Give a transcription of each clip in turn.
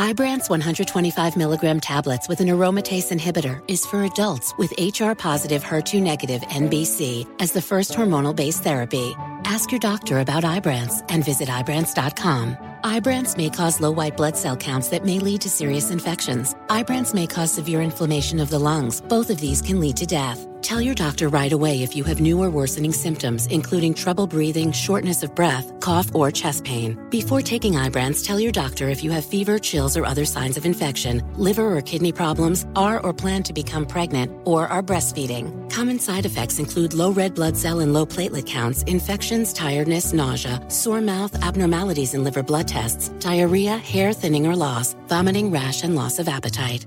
Ibrance 125 milligram tablets with an aromatase inhibitor is for adults with HR positive HER2 negative MBC as the first hormonal based therapy. Ask your doctor about Ibrance and visit Ibrance.com. Ibrance may cause low white blood cell counts that may lead to serious infections. Ibrance may cause severe inflammation of the lungs. Both of these can lead to death. Tell your doctor right away if you have new or worsening symptoms, including trouble breathing, shortness of breath, cough, or chest pain. Before taking Ibrance, tell your doctor if you have fever, chills, or other signs of infection, liver or kidney problems, are or plan to become pregnant, or are breastfeeding. Common side effects include low red blood cell and low platelet counts, infections, tiredness, nausea, sore mouth, abnormalities in liver blood tests, diarrhea, hair thinning or loss, vomiting, rash, and loss of appetite.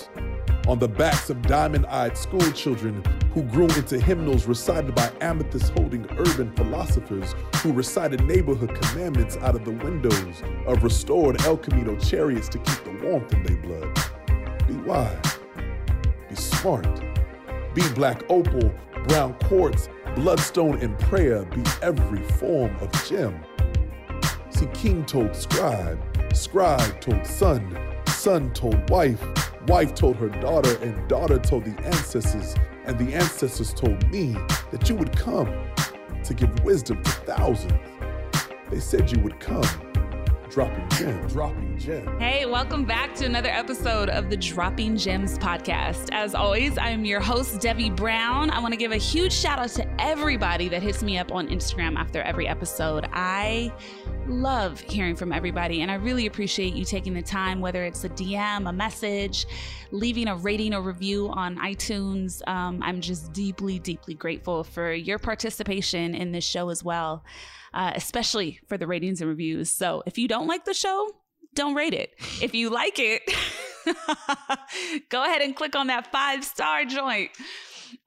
On the backs of diamond eyed school children who grew into hymnals recited by amethyst holding urban philosophers who recited neighborhood commandments out of the windows of restored El Camino chariots to keep the warmth in their blood. Be wise. Be smart. Be black opal, brown quartz, bloodstone, and prayer. Be every form of gem. See, king told scribe, scribe told son, son told wife, wife told her daughter, and daughter told the ancestors, and the ancestors told me that you would come to give wisdom to thousands. They said you would come, dropping gems, dropping gems. Hey, welcome back to another episode of the Dropping Gems podcast. As always, I'm your host, Debbie Brown. I want to give a huge shout out to everybody that hits me up on Instagram after every episode. I love hearing from everybody, and I really appreciate you taking the time, whether it's a DM, a message, leaving a rating or review on iTunes. Um, I'm just deeply, deeply grateful for your participation in this show as well, uh, especially for the ratings and reviews. So if you don't like the show, don't rate it. If you like it, go ahead and click on that five star joint.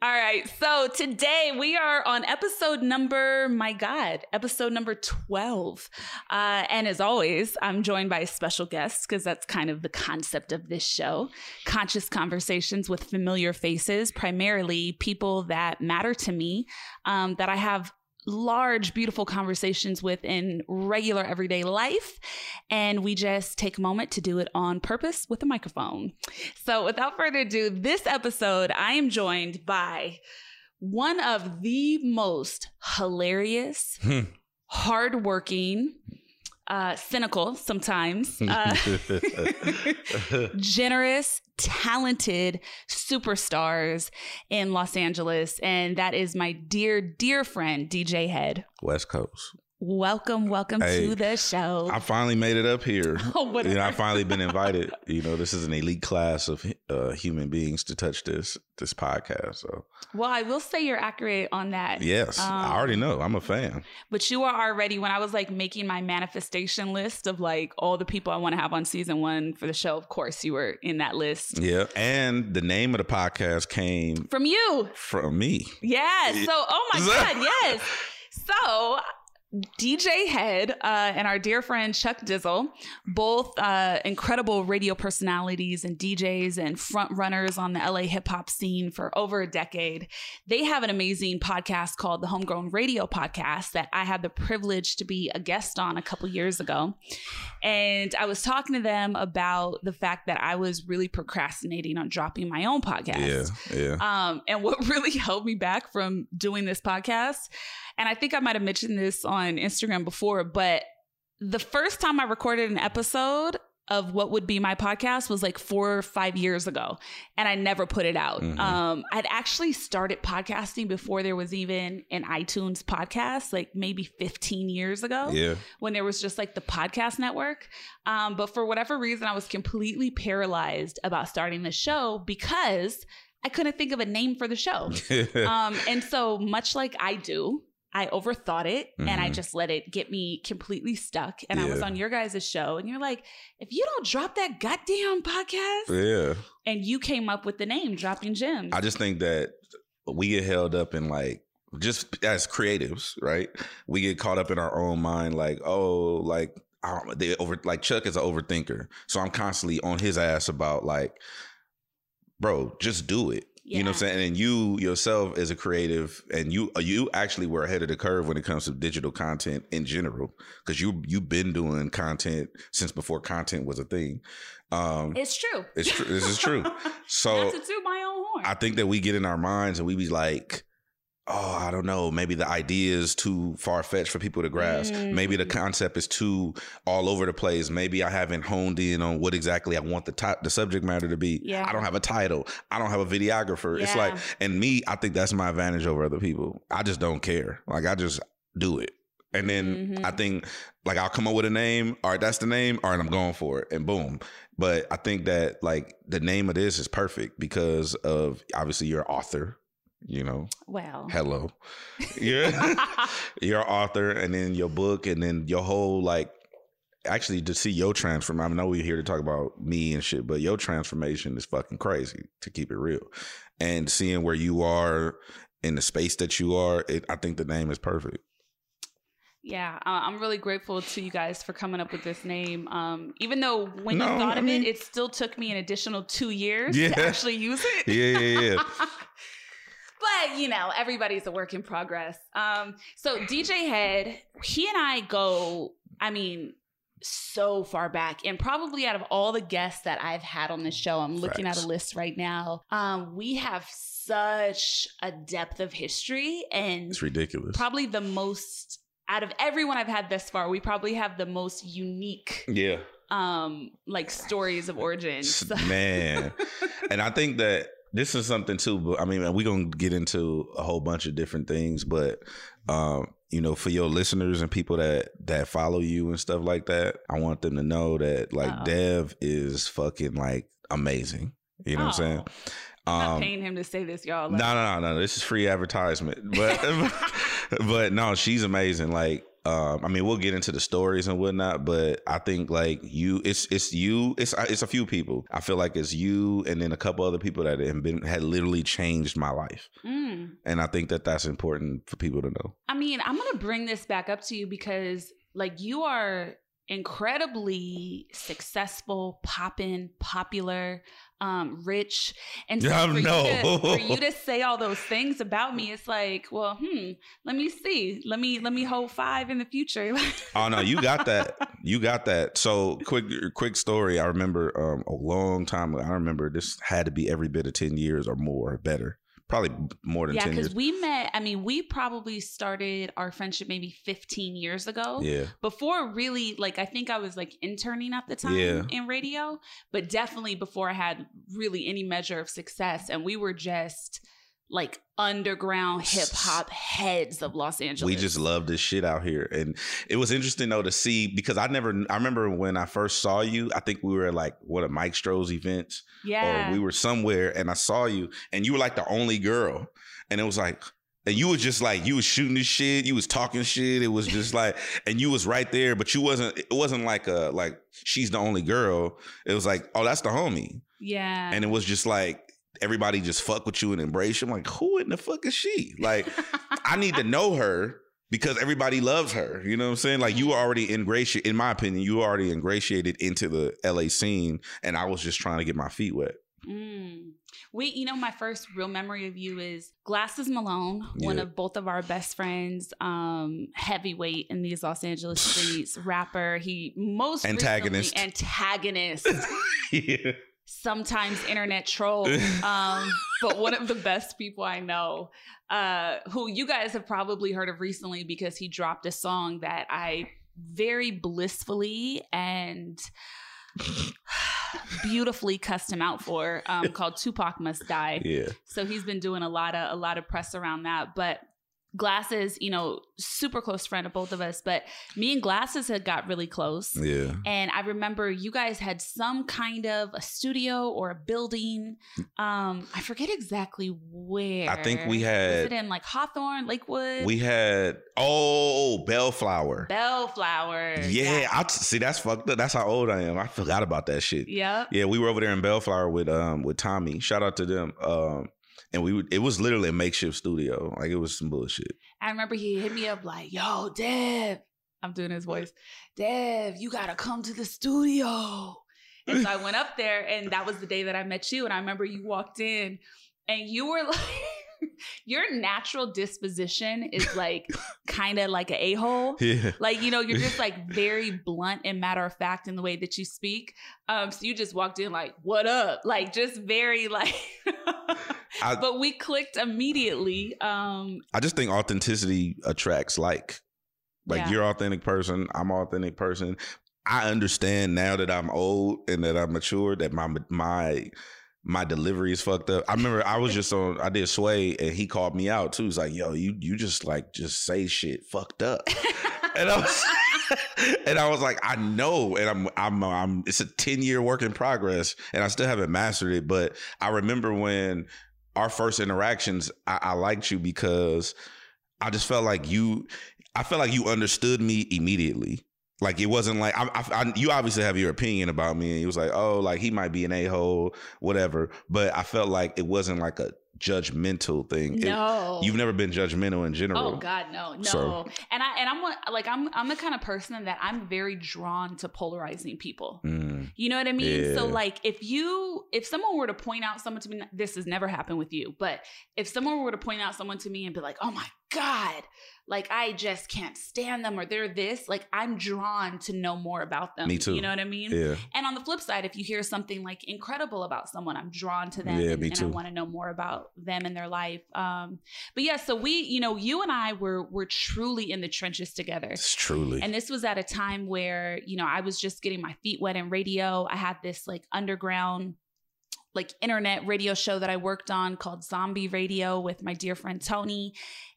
All right. So today we are on episode number, my God, episode number 12. Uh, and as always, I'm joined by special guests because that's kind of the concept of this show conscious conversations with familiar faces, primarily people that matter to me, um, that I have large, beautiful conversations with in regular everyday life. And we just take a moment to do it on purpose with a microphone. So, without further ado, this episode, I am joined by one of the most hilarious, hmm. hardworking, uh, cynical sometimes, uh, generous, talented superstars in Los Angeles. And that is my dear, dear friend, DJ Head. West Coast. Welcome, welcome Hey, to the show. I finally made it up here. Oh, you know, I finally been invited. You know, this is an elite class of uh, human beings to touch this this podcast. So well, I will say you're accurate on that. yes, I Um, already know. I'm a fan. But you are already, when I was like making my manifestation list of like all the people I want to have on season one for the show, of course, you were in that list. Yeah, and the name of the podcast came From you. from me. Yeah. So, oh my God, yes. So, DJ Head uh, and our dear friend Chuck Dizzle, both uh, incredible radio personalities and DJs and front runners on the LA hip hop scene for over a decade. They have an amazing podcast called the Homegrown Radio Podcast that I had the privilege to be a guest on a couple years ago. And I was talking to them about the fact that I was really procrastinating on dropping my own podcast. Yeah, yeah. Um, and what really held me back from doing this podcast, and I think I might have mentioned this on Instagram before, but the first time I recorded an episode of what would be my podcast was like four or five years ago, and I never put it out. Mhm. Um, I'd actually started podcasting before there was even an iTunes podcast, like maybe 15 years ago yeah. when there was just like the podcast network. Um, but for whatever reason, I was completely paralyzed about starting the show because I couldn't think of a name for the show. um, and so, much like I do, I overthought it and I Mhm. just let it get me completely stuck. And I was on your guys' show, and you're like, if you don't drop that goddamn podcast, yeah. and you came up with the name Dropping Gems. I just think that we get held up in like just as creatives, right? We get caught up in our own mind, like, oh, like I don't- they over like Chuck is an overthinker, so I'm constantly on his ass about like, bro, just do it. You know what I'm saying? And you yourself as a creative, and you you actually were ahead of the curve when it comes to digital content in general, because you you've been doing content since before content was a thing. Um, it's true. it's true. This is true. So Not to toot my own horn. I think that we get in our minds and we be like, oh, I don't know, maybe the idea is too far fetched for people to grasp. Maybe the Mm. concept is too all over the place. Maybe I haven't honed in on what exactly I want the type, the subject matter to be. Yeah. I don't have a title. I don't have a videographer. It's like, and me, I think that's my advantage over other people. I just don't care. Like I just do it. And then Mhm. I think like I'll come up with a name. All right, that's the name. All right, I'm going for it. And boom. But I think that like the name of this is perfect because of obviously you're an author, you know. well, Hello. Yeah. you're an author and then your book and then your whole like actually to see your transformation. I know we're here to talk about me and shit, but your transformation is fucking crazy to keep it real. And seeing where you are in the space that you are, it, I think the name is perfect. Yeah, I'm really grateful to you guys for coming up with this name. Um, even though when No, you thought I of mean- it, it still took me an additional two years Yeah. to actually use it. Yeah, yeah, yeah. but you know, everybody's a work in progress. Um, so DJ Head, he and I go. I mean. So far back, and probably out of all the guests that I've had on this show, I'm looking at a list right now. Um, we have such a depth of history, and It's ridiculous. probably the most out of everyone I've had thus far, we probably have the most unique yeah. um like stories of origin. So- Man. and I think that this is something too, but I mean, we're going to get into a whole bunch of different things, but, um, you know, for your listeners and people that that follow you and stuff like that, I want them to know that like Uh-oh. Dev is fucking like amazing. You know what I'm saying? Um, Oh. I'm not paying him to say this, y'all. no, Like, no, no, no. This is free advertisement, but but no, she's amazing. Like, um, I mean, we'll get into the stories and whatnot, but I think like you, it's it's you, it's it's a few people. I feel like it's you, and then a couple other people that have been had literally changed my life, mm. and I think that that's important for people to know. I mean, I'm gonna bring this back up to you because like you are incredibly successful, poppin', popular, um, rich. And so for, no. you to, for you to say all those things about me, it's like, well, hmm, let me see. Let me let me hold five in the future. Oh no, you got that. You got that. So quick, quick story. I remember um, a long time ago. I remember this had to be every bit of ten years or more, better, probably more than yeah, ten because we met. I mean, we probably started our friendship maybe 15 years ago. yeah, Before really, like I think I was like interning at the time Yeah. in radio, but definitely before I had really any measure of success. And we were just like underground hip hop heads of Los Angeles. We just love this shit out here. And it was interesting though to see because I never I remember when I first saw you, I think we were at like one of Mike Stroh's events. yeah. Or we were somewhere and I saw you and you were like the only girl. And it was like and you was just like you was shooting this shit, you was talking shit. It was just like and you was right there, but you wasn't it wasn't like a like she's the only girl. It was like, oh, that's the homie. yeah. And it was just like everybody just fuck with you and embrace you. I'm like, who in the fuck is she? Like, I need to know her because everybody loves her. You know what I'm saying? Like, you were already ingratiated, in my opinion, you were already ingratiated into the LA scene, and I was just trying to get my feet wet. Mm. We, you know, my first real memory of you is Glasses Malone, one of both of our best friends, um, heavyweight in these Los Angeles streets, rapper. He most Antagonist. antagonist, yeah. Sometimes internet troll, um, but one of the best people I know, uh, who you guys have probably heard of recently because he dropped a song that I very blissfully and beautifully cussed him out for um, called Tupac Must Die. Yeah. So he's been doing a lot of a lot of press around that. But Glasses, you know, super close friend of both of us. But me and Glasses had got really close. Yeah. And I remember you guys had some kind of a studio or a building. Um, I forget exactly where. I think we Was had it in like Hawthorne, Lakewood? we had oh Bellflower. Bellflower. yeah, I see that's fucked up. That's how old I am. I forgot about that shit. Yeah. Yeah, we were over there in Bellflower with um with Tommy. Shout out to them. Um and we would, it was literally a makeshift studio. Like it was some bullshit. I remember he hit me up like, yo, Dev. I'm doing his voice. Dev, you gotta come to the studio. And so I went up there, and that was the day that I met you. And I remember you walked in, and you were like, your natural disposition is like kind of like an a hole. Yeah. Like, you know, you're just like very blunt and matter of fact in the way that you speak. Um, so you just walked in like, what up? Like just very like I, but we clicked immediately. Um, I just think authenticity attracts like. Like Yeah. you're an authentic person, I'm an authentic person. I understand now that I'm old and that I'm mature that my my my delivery is fucked up. I remember I was just on I did Sway and he called me out too. He's like, yo, you you just like just say shit fucked up. and I was and I was like, I know, and I'm I'm I'm it's a 10 year work in progress, and I still haven't mastered it. But I remember when our first interactions, I, I liked you because I just felt like you I felt like you understood me immediately. Like it wasn't like I, I, I, you obviously have your opinion about me, and he was like, "Oh, like he might be an a hole, whatever." But I felt like it wasn't like a judgmental thing. It- no, you've never been judgmental in general. Oh God, no, no. So- and I and I'm like I'm I'm the kind of person that I'm very drawn to polarizing people. Mm, You know what I mean? So like if you if someone were to point out someone to me, this has never happened with you, but if someone were to point out someone to me and be like, oh my God, like I just can't stand them or they're this, like I'm drawn to know more about them. Me too. You know what I mean? yeah, And on the flip side, if you hear something like incredible about someone, I'm drawn to them Yeah, and, me and I too. want to know more about them and their life. Um, but yeah, so we, you know, you and I were were truly in the trenches together. it's truly. And this was at a time where, you know, I was just getting my feet wet in radio. I had this like underground like internet radio show that I worked on called Zombie Radio with my dear friend Tony.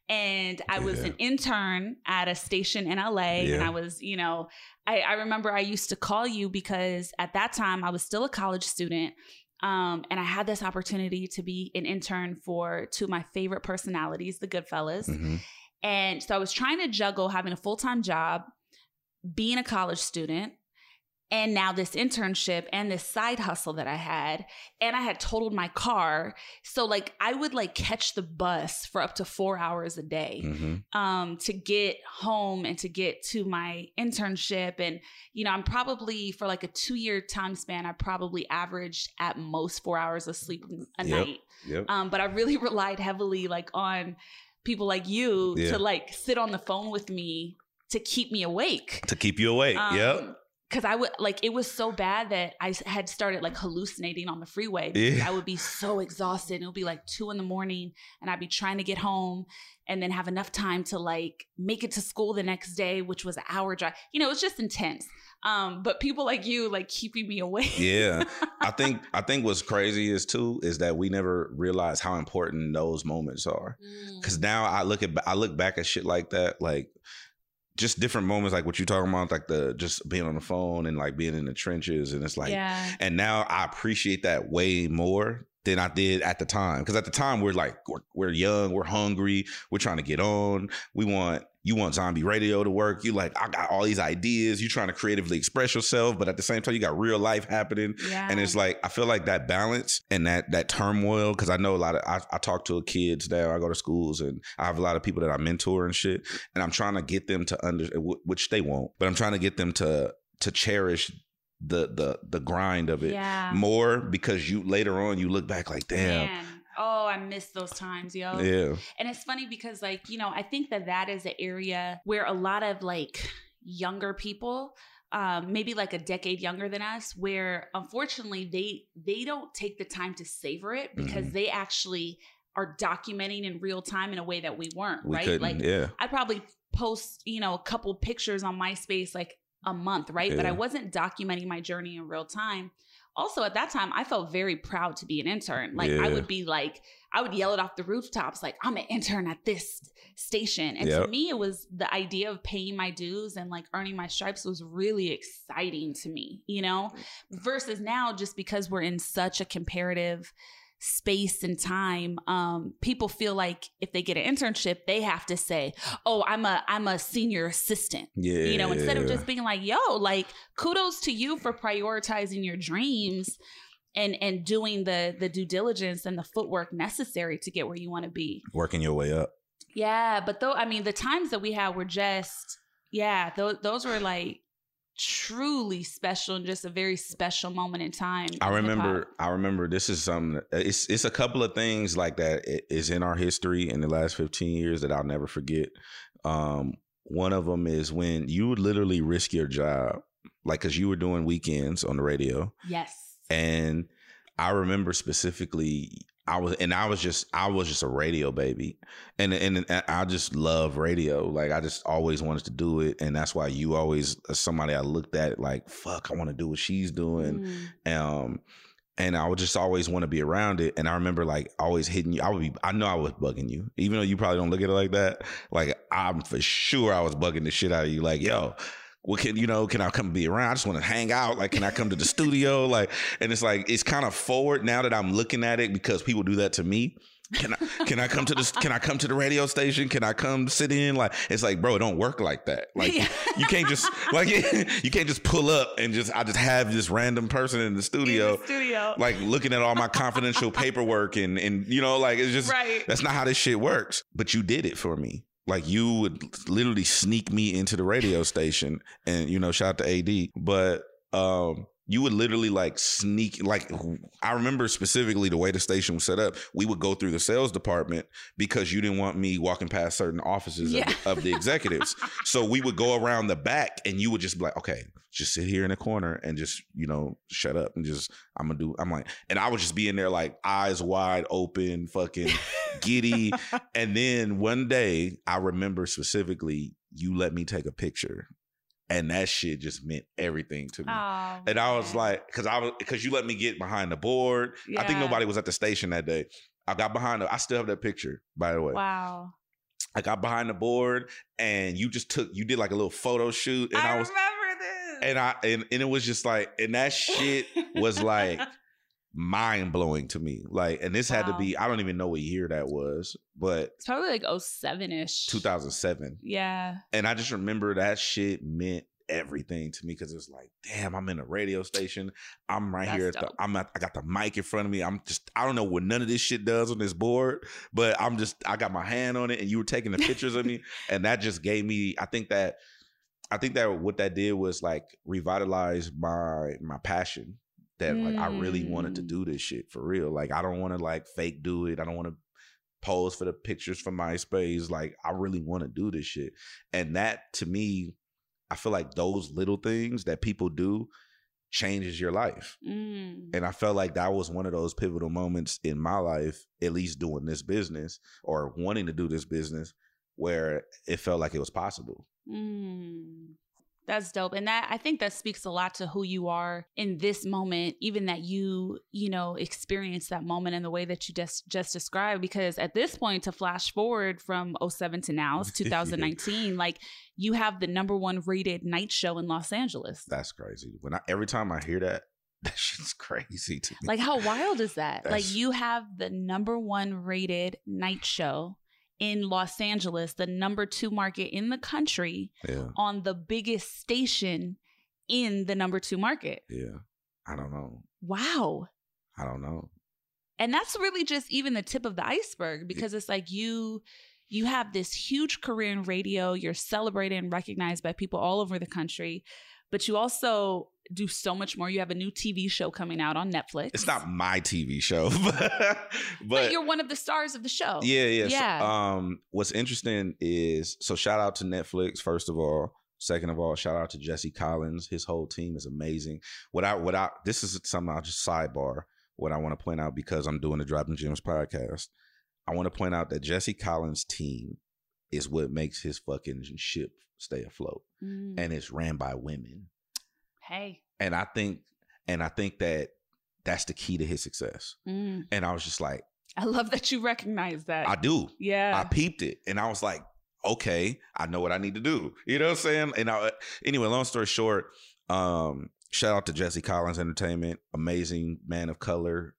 And I was Yeah. an intern at a station in LA. And I was, you know, I, I remember I used to call you because at that time I was still a college student. Um, and I had this opportunity to be an intern for two of my favorite personalities, the Goodfellas. Mhm. And so I was trying to juggle having a full time job, being a college student, and now this internship and this side hustle that I had. And I had totaled my car. So, like, I would like catch the bus for up to four hours a day Mhm. um, to get home and to get to my internship. And, you know, I'm probably for like a two year time span, I probably averaged at most four hours of sleep a Yep. night. Yep. Um, but I really relied heavily like on people like you Yeah. to like sit on the phone with me to keep me awake. to keep you awake. Um, yep. Because I would like it was so bad that I had started like hallucinating on the freeway because Yeah. I would be so exhausted. It would be like two in the morning, and I'd be trying to get home and then have enough time to like make it to school the next day, which was an hour drive. You know, it was just intense. Um, but people like you like keeping me awake. Yeah. I think I think what's crazy is too is that we never realize how important those moments are. Mm. Because now I look at I look back at shit like that, like just different moments, like what you're talking about, like the just being on the phone and like being in the trenches, and it's like, yeah. and now I appreciate that way more than I did at the time. Because at the time we're like we're, we're young, we're hungry, we're trying to get on, we want. You want zombie radio to work. You like, I got all these ideas. You trying to creatively express yourself, but at the same time, you got real life happening. Yeah. And it's like I feel like that balance and that that turmoil because I know a lot of I, I talk to kids now. I go to schools and I have a lot of people that I mentor and shit, and I'm trying to get them to under which they won't, but I'm trying to get them to to cherish the the the grind of it Yeah. more because you later on you look back like damn Man. Oh, I miss those times, yo. yeah And it's funny because, like, you know, I think that that is an area where a lot of like younger people, um, maybe like a decade younger than us, where unfortunately they they don't take the time to savor it because Mhm. they actually are documenting in real time in a way that we weren't, we right? Like, yeah I probably post, you know, a couple pictures on MySpace like a month, right? But I wasn't documenting my journey in real time. Also, at that time, I felt very proud to be an intern. Like, I would be like, I would yell it off the rooftops, like, I'm an intern at this station. And Yep. to me, it was the idea of paying my dues and like earning my stripes was really exciting to me, you know? Mm. Versus now, just because we're in such a comparative space and time um people feel like if they get an internship they have to say oh i'm a i'm a senior assistant. Yeah you know instead of just being like yo like kudos to you for prioritizing your dreams and and doing the the due diligence and the footwork necessary to get where you want to be. Working your way up. Yeah but though i mean the times that we had were just yeah those those were like truly special and just a very special moment in time I remember. I remember. This is something. It's it's a couple of things like that is in our history in the last fifteen years that I'll never forget. Um, one of them is when you would literally risk your job, like because you were doing weekends on the radio, yes and I remember specifically. I was and I was just I was just a radio baby, and and, and I just love radio. Like I just always wanted to do it, and that's why you always uh, somebody I looked at like fuck. I want to do what she's doing Mm. um and I would just always want to be around it. And I remember like always hitting you. I would be, I know I was bugging you, even though you probably don't look at it like that. Like I'm for sure I was bugging the shit out of you. Like, yo, what can you know? Can I come be around? I just want to hang out. Like, can I come to the studio? Like, and it's like it's kind of forward now that I'm looking at it because people do that to me. Can I can I come to this? Can I come to the radio station? Can I come sit in? Like, it's like, bro, it don't work like that. Like, Yeah. you can't just like you can't just pull up and just I just have this random person in the studio in the studio like looking at all my confidential paperwork and and you know like it's just right that's not how this shit works but you did it for me like you would literally sneak me into the radio station and you know shout out to ad but um you would literally like sneak like i remember specifically the way the station was set up we would go through the sales department because you didn't want me walking past certain offices Yeah. of, the, of the executives so we would go around the back and you would just be like okay just sit here in the corner and just you know shut up and just i'm gonna do i'm like and i would just be in there like eyes wide open fucking giddy and then one day i remember specifically you let me take a picture and that shit just meant everything to me Oh, and I was man. like, because I was because you let me get behind the board. I think nobody was at the station that day. I got behind. The, I still have that picture, by the way. wow. I got behind the board, and you just took. You did like a little photo shoot, and I, I, was, remember this. and I, and, and it was just like, and that shit was like mind blowing to me. Like, and this had to be. I don't even know what year that was, but it's probably like 07 ish. 2007. Yeah. And I just remember that shit meant everything to me because it's like, damn, I'm in a radio station. I'm right here. At the. I'm at, I got the mic in front of me. I'm just, I don't know what none of this shit does on this board, but I'm just, I got my hand on it and you were taking the pictures of me. And that just gave me, I think that, I think that what that did was like revitalize my, my passion that like I really wanted to Mm. do this shit for real. Like I don't want to like fake do it. I don't want to pose for the pictures from MySpace. Like I really want to do this shit. And that to me I feel like those little things that people do changes your life. Mm. And I felt like that was one of those pivotal moments in my life, at least doing this business or wanting to do this business, where it felt like it was possible. Mm. That's dope. And that I think that speaks a lot to who you are in this moment, even that you, you know, experience that moment in the way that you just just described. Because at this point, to flash forward from 07 to now, it's 2019, like you have the number one rated night show in Los Angeles. That's crazy. When I every time I hear that, that shit's crazy to me. Like how wild is that? like you have the number one rated night show in Los Angeles, the number two market in the country yeah, on the biggest station in the number two market. yeah. I don't know. Wow. I don't know. And that's really just even the tip of the iceberg because it's like you you have this huge career in radio, you're celebrated and recognized by people all over the country, but you also do so much more. You have a new TV show coming out on Netflix. It's not my TV show, but, but, but you're one of the stars of the show. Yeah, yeah. So, Yeah. um, what's interesting is so shout out to Netflix first of all. Second of all, shout out to Jesse Collins. His whole team is amazing. What I what this is something I'll just sidebar. What I want to point out because I'm doing the Dropping Gems podcast. I want to point out that Jesse Collins' team is what makes his fucking ship stay afloat, Mm. and it's ran by women. Hey. And I think, and I think that that's the key to his success. Mm. And I was just like, I love that you recognize that. I do. yeah. I peeped it and I was like, okay, I know what I need to do. You know what I'm saying? And I, anyway, long story short, um, shout out to Jesse Collins Entertainment, amazing man of color,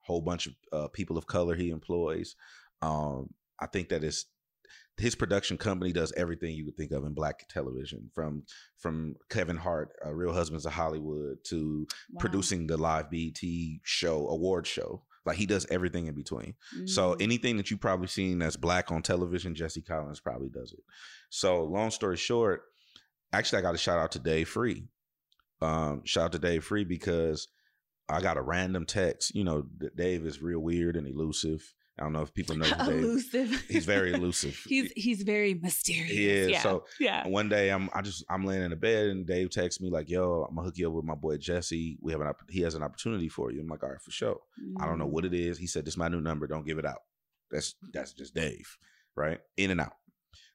whole bunch of uh, people of color he employs. Um, I think that is his production company does everything you would think of in black television, from from Kevin Hart, uh, Real Husbands of Hollywood, to Wow. producing the live BET show, award show. Like he does everything in between. So Mm. anything that you've probably seen that's black on television, Jesse Collins probably does it. So long story short, actually I got a shout out to Dave Free. Um, shout out to Dave Free because I got a random text. You know, Dave is real weird and elusive. I don't know if people know elusive. He's very elusive. he's he's very mysterious. Is. Yeah. So yeah. One day I'm I just I'm laying in the bed and Dave texts me like, "Yo, I'm gonna hook you up with my boy Jesse. We have an opp- he has an opportunity for you." I'm like, "All right, for sure." I don't know Mm. what it is. He said, "This is my new number. Don't give it out." That's that's just Dave, right? In and out.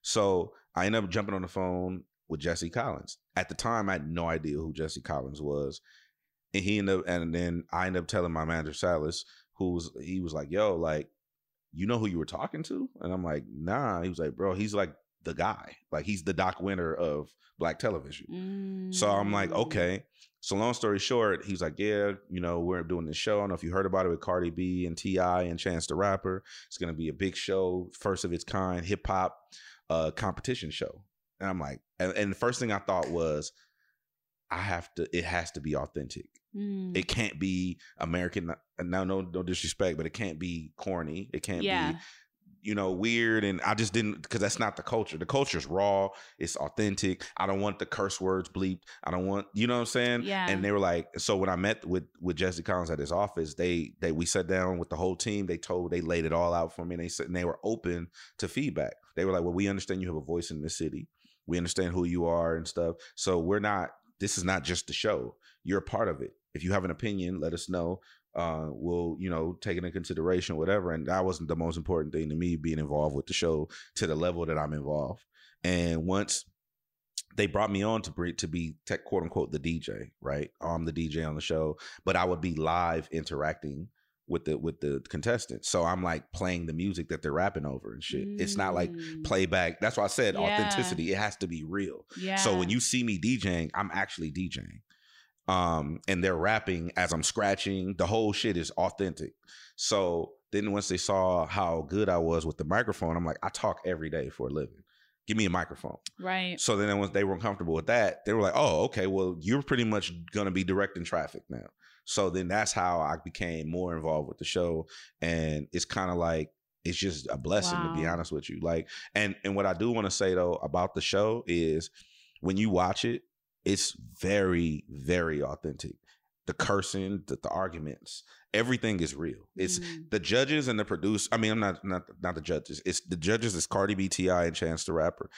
So I end up jumping on the phone with Jesse Collins. At the time, I had no idea who Jesse Collins was, and he ended up, and then I ended up telling my manager Salas, who's he was like, "Yo, like, you know who you were talking to?" And I'm like, "Nah." He was like, "Bro, he's like the guy. Like, he's the Doc Winter of black television." So I'm like, Mm. okay. So long story short, he's like, yeah, you know, we're doing this show. I don't know if you heard about it with Cardi B and T.I. and Chance the Rapper. It's gonna be a big show, first of its kind, hip hop uh, competition show. And I'm like, and, and the first thing I thought was, I have to. It has to be authentic. Mm. It can't be American. Now, no, no disrespect, but it can't be corny. It can't yeah. be you know, weird. And I just didn't because that's not the culture. The culture's raw. It's authentic. I don't want the curse words bleeped. I don't want, you know what I'm saying? Yeah. And they were like, so when I met with with Jesse Collins at his office, they they we sat down with the whole team. They told they laid it all out for me. And they said and they were open to feedback. They were like, well, we understand you have a voice in the city. We understand who you are and stuff. So we're not. This is not just the show. You're a part of it. If you have an opinion, let us know uh, we'll you know take it into consideration, whatever. And that wasn't the most important thing to me being involved with the show to the level that I'm involved. And once they brought me on to be, to be tech, quote unquote the DJ, right? I'm the DJ on the show, but I would be live interacting with the with the contestants. So I'm like playing the music that they're rapping over and shit. It's not like Mm. playback. That's why I said Yeah. authenticity. It has to be real. Yeah. So when you see me DJing, I'm actually DJing. Um, and they're rapping as I'm scratching. The whole shit is authentic. So then once they saw how good I was with the microphone, I'm like, I talk every day for a living. Give me a microphone. right. So then once they were comfortable with that, they were like, oh, okay, well, you're pretty much gonna be directing traffic now. So then that's how I became more involved with the show. And it's kind of like it's just a blessing to be honest with you. Like, and and what I do want to say though about the show is when you watch it, it's very, very authentic. The cursing, the, the arguments, everything is real. It's Mm. the judges and the producer. I mean, I'm not not not the judges. It's the judges. It's Cardi B, T.I., and Chance the Rapper.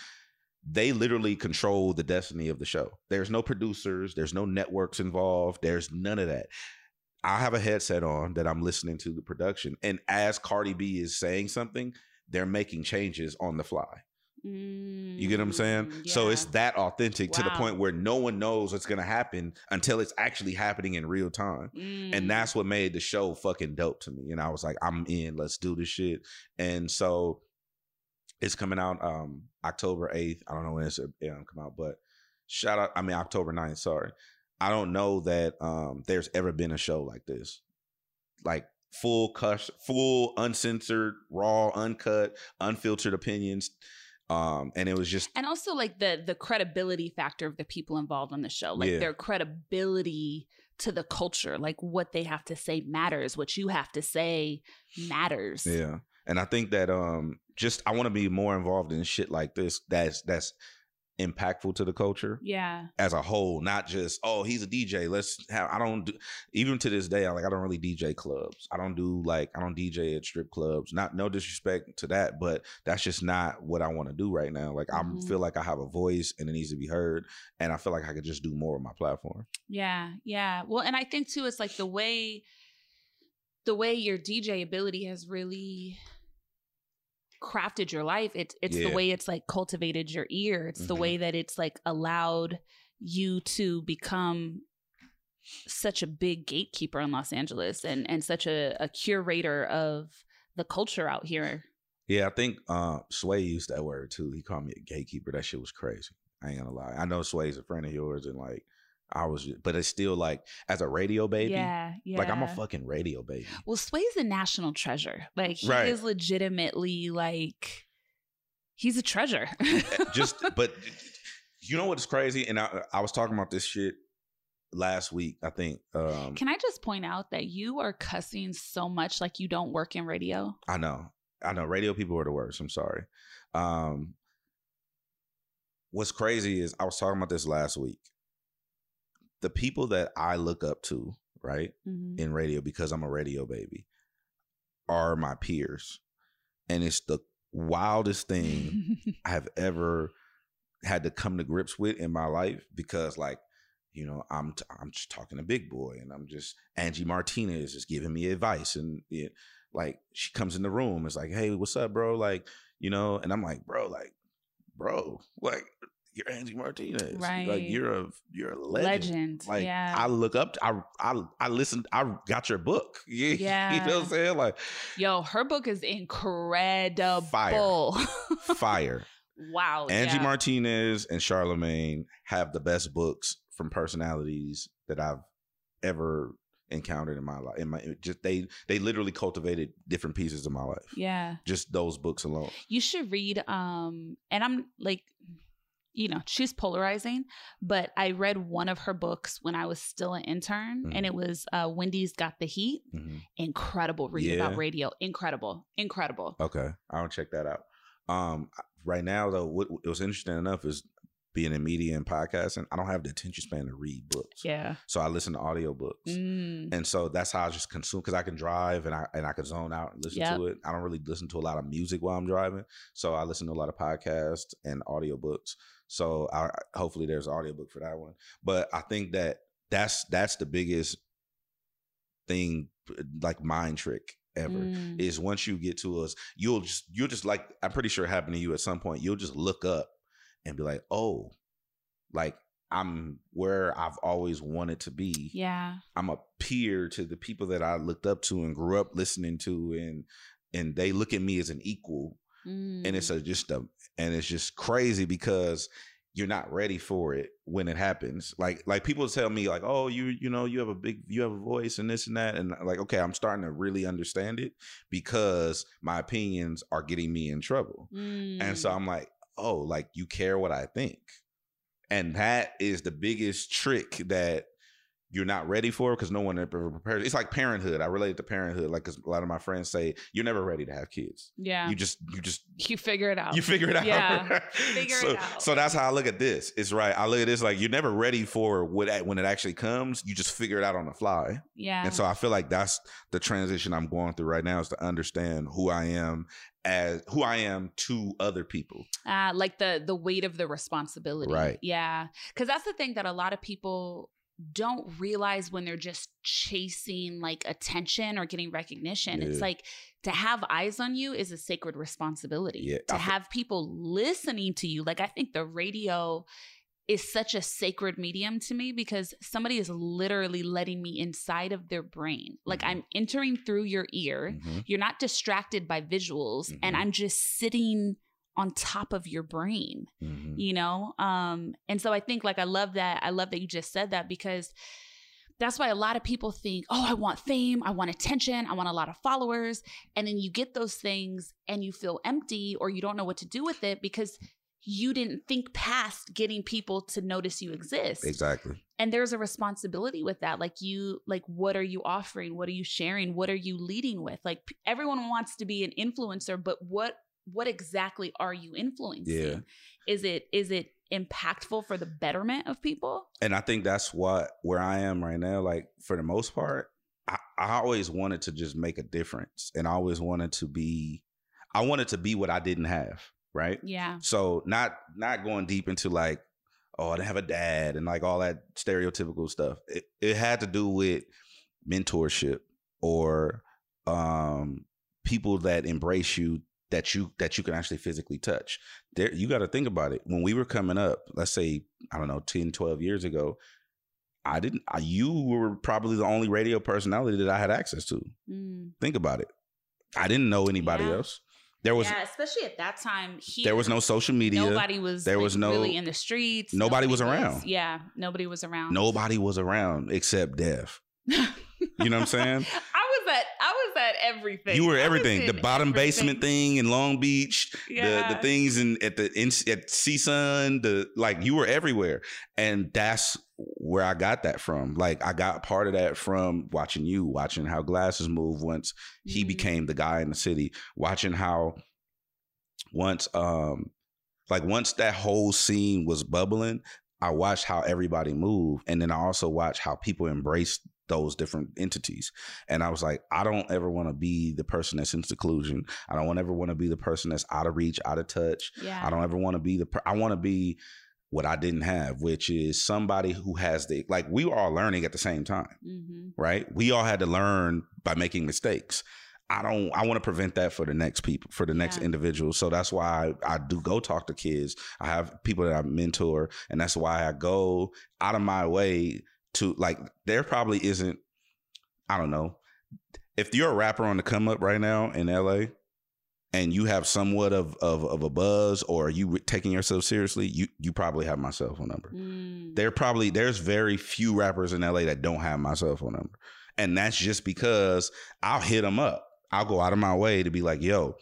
They literally control the destiny of the show. There's no producers, there's no networks involved, there's none of that. I have a headset on that I'm listening to the production, and as Cardi B is saying something, they're making changes on the fly. You get what I'm saying? So it's Mm, that authentic to the point where no one knows what's gonna happen until it's actually happening in real time. Mm. And that's what made the show fucking dope to me. And I was like, I'm in, let's do this shit. And so it's coming out um October 8th. I don't know when it's um, come out, but shout out, I mean October 9th, sorry. I don't know that um there's ever been a show like this. Like full cuss, full uncensored, raw, uncut, unfiltered opinions. Um, and it was just and also like the the credibility factor of the people involved on the show like Yeah. their credibility to the culture like what they have to say matters what you have to say matters Yeah. And I think that um just I want to be more involved in shit like this that's that's impactful to the culture yeah as a whole, not just, oh, he's a DJ. Let's have I don't do even to this day, I like I don't really DJ clubs. I don't do like I don't DJ at strip clubs. Not no disrespect to that, but that's just not what I want to do right now. Like I Mhm. feel like I have a voice and it needs to be heard. And I feel like I could just do more with my platform. yeah yeah well and i think too it's like the way the way your dj ability has really crafted your life it's it's Yeah. the way it's like cultivated your ear it's the Mhm. way that it's like allowed you to become such a big gatekeeper in Los Angeles and and such a, a curator of the culture out here. Yeah, I think uh, Sway used that word too. He called me a gatekeeper. That shit was crazy. I ain't gonna lie. I know Sway's a friend of yours, and like I was, just, but it's still like as a radio baby. Yeah, yeah. Like I'm a fucking radio baby. Well, Sway's a national treasure. Like he Right. is legitimately like he's a treasure. Just, but you know what's crazy? And I, I was talking about this shit last week. I think. Um, Can I just point out that you are cussing so much like you don't work in radio? I know. I know. Radio people are the worst. I'm sorry. Um, what's crazy is I was talking about this last week. The people that I look up to, right, Mhm. in radio because I'm a radio baby, are my peers. And it's the wildest thing I've ever had to come to grips with in my life because like you know I'm t- I'm just talking to Big Boy and I'm just Angie Martinez is giving me advice and it, like she comes in the room it's like hey what's up bro like you know and I'm like bro like bro like you're Angie Martinez Right. like you're a you're a legend, Legend, like yeah. I look up to, I I I listened I got your book yeah you know what I'm saying like Yo, her book is incredible. Fire. fire wow. Angie yeah. Martinez and Charlemagne have the best books from personalities that I've ever encountered in my life. In my just they they literally cultivated different pieces of my life. Yeah. Just those books alone. You should read um and I'm like you know, she's polarizing, but I read one of her books when I was still an intern Mm-hmm. and it was uh Wendy's Got the Heat. Incredible read Yeah. about radio. Incredible. Incredible. Okay, I'll check that out. Um, right now though, what it was interesting enough is being in media and podcasting. I don't have the attention span to read books. Yeah. So I listen to audiobooks. Mm. And so that's how I just consume because I can drive and I and I can zone out and listen Yep. to it. I don't really listen to a lot of music while I'm driving. So I listen to a lot of podcasts and audiobooks. So I hopefully there's an audiobook for that one. But I think that that's that's the biggest thing like mind trick ever Mm. is once you get to us you'll just you'll just like i'm pretty sure it happened to you at some point you'll just look up and be like oh like i'm where i've always wanted to be Yeah. i'm a peer to the people that i looked up to and grew up listening to and and they look at me as an equal and Mm. it's a just a and it's just crazy because you're not ready for it when it happens like like people tell me like oh you you know you have a big you have a voice and this and that and like okay i'm starting to really understand it because my opinions are getting me in trouble and so Mm. i'm like oh like you care what i think. And that is the biggest trick that you're not ready for because no one ever prepared. It's like parenthood. I relate it to parenthood, like because a lot of my friends say you're never ready to have kids. Yeah. You just you just You figure it out. you figure it out. Yeah. Figure so, it out. So that's how I look at this. It's right. I look at this like you're never ready for what when it actually comes. You just figure it out on the fly. yeah. And so I feel like that's the transition I'm going through right now is to understand who I am as who I am to other people. uh, like the the weight of the responsibility. Right. Yeah. Because that's the thing that a lot of people don't realize when they're just chasing like attention or getting recognition. It's like to have eyes on you is a sacred responsibility. Yeah, To I have people listening to you. Like I think the radio is such a sacred medium to me because somebody is literally letting me inside of their brain. Like Mhm. I'm entering through your ear. Mhm. You're not distracted by visuals and Mhm. I'm just sitting on top of your brain Mhm. you know? Um and so i think like i love that i love that you just said that because that's why a lot of people think oh i want fame i want attention i want a lot of followers and then you get those things and you feel empty or you don't know what to do with it because you didn't think past getting people to notice you exist. Exactly. and there's a responsibility with that like you like what are you offering? What are you sharing? What are you leading with? Like everyone wants to be an influencer but what what exactly are you influencing Yeah. is it is it impactful for the betterment of people and I think that's what where I am right now. Like for the most part, I, I always wanted to just make a difference, and I always wanted to be, I wanted to be what I didn't have, right? yeah So not not going deep into like, oh, I didn't have a dad and like all that stereotypical stuff. It it had to do with mentorship or um people that embrace you that you that you can actually physically touch. There you got to think about it. When we were coming up, let's say, I don't know, 10, 12 years ago, I didn't I, you were probably the only radio personality that I had access to. Mm. Think about it. I didn't know anybody Yeah. else. There was yeah especially at that time here, there was no social media. nobody was There like, was no- really in the streets nobody was around. yeah nobody was around Nobody was around except Dev. You know what I'm saying? i was at i was at everything You were everything. The bottom everything. basement thing in Long Beach, the Yeah. the things in at the in, at CSUN, the like you were everywhere. And that's where I got that from. Like I got part of that from watching you, watching how glasses move once he Mhm. became the guy in the city, watching how once um like once that whole scene was bubbling, I watched how everybody moved and then I also watched how people embraced those different entities. And I was like, I don't ever want to be the person that's in seclusion. I don't ever want to be the person that's out of reach, out of touch. yeah I don't ever want to be the per- I want to be what I didn't have, which is somebody who has the like we were all learning at the same time hmm right? We all had to learn by making mistakes. I don't. I want to prevent that for the next people, for the next Yeah. individual. So that's why I, I do go talk to kids. I have people that I mentor, and that's why I go out of my way to like. There probably isn't. I don't know. If you're a rapper on the come up right now in LA, and you have somewhat of of, of a buzz, or you taking yourself seriously, you you probably have my cell phone number Mm. there probably there's very few rappers in LA that don't have my cell phone number. And that's just because I'll hit them up. I'll go out of my way to be like, yo,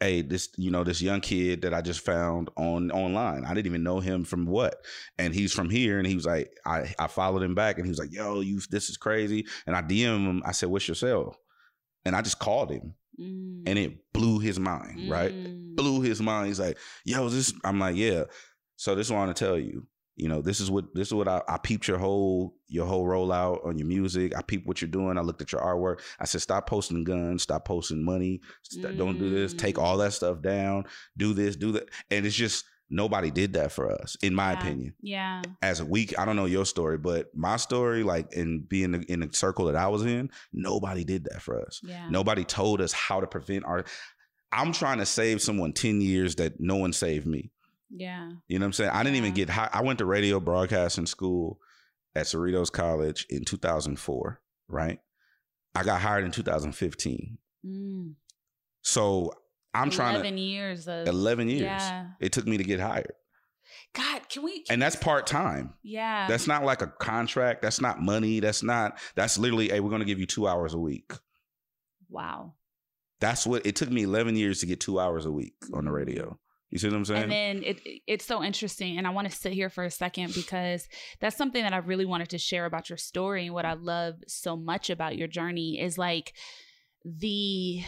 hey, this, you know, this young kid that I just found on online. I didn't even know him from what. And he's from here. And he was like, I, I followed him back and he was like, yo, you this is crazy. And I DM him, I said, What's your cell? And I just called him Mm. and it blew his mind, right? Mm. blew his mind. He's like, "Yo, this." I'm like, "Yeah." So this is what I want to tell you. You know, this is what this is what I, I peeped your whole your whole rollout on your music. I peeped what you're doing. I looked at your artwork. I said, "Stop posting guns. Stop posting money. St- Don't do this. Take Mm. all that stuff down. Do this. Do that." And it's just nobody did that for us, in my Yeah. opinion. Yeah. As a week, I don't know your story, but my story, like in being in the circle that I was in, nobody did that for us. Yeah. Nobody told us how to prevent our. I'm trying to save someone 10 years that no one saved me. Yeah. You know what I'm saying? I didn't even get high. I went to radio broadcasting school at Cerritos College in 2004, right? I got hired in 2015. Mm. So I'm trying 11 years of 11 years. Yeah. It took me to get hired. God, can we? And that's part time. yeah. That's not like a contract. That's not money. That's not, that's literally, hey, we're going to give you two hours a week. wow. That's what it took me 11 years to get two hours a week on the radio. You see what I'm saying? And then it it's so interesting, and I want to sit here for a second because that's something that I really wanted to share about your story and what I love so much about your journey is like the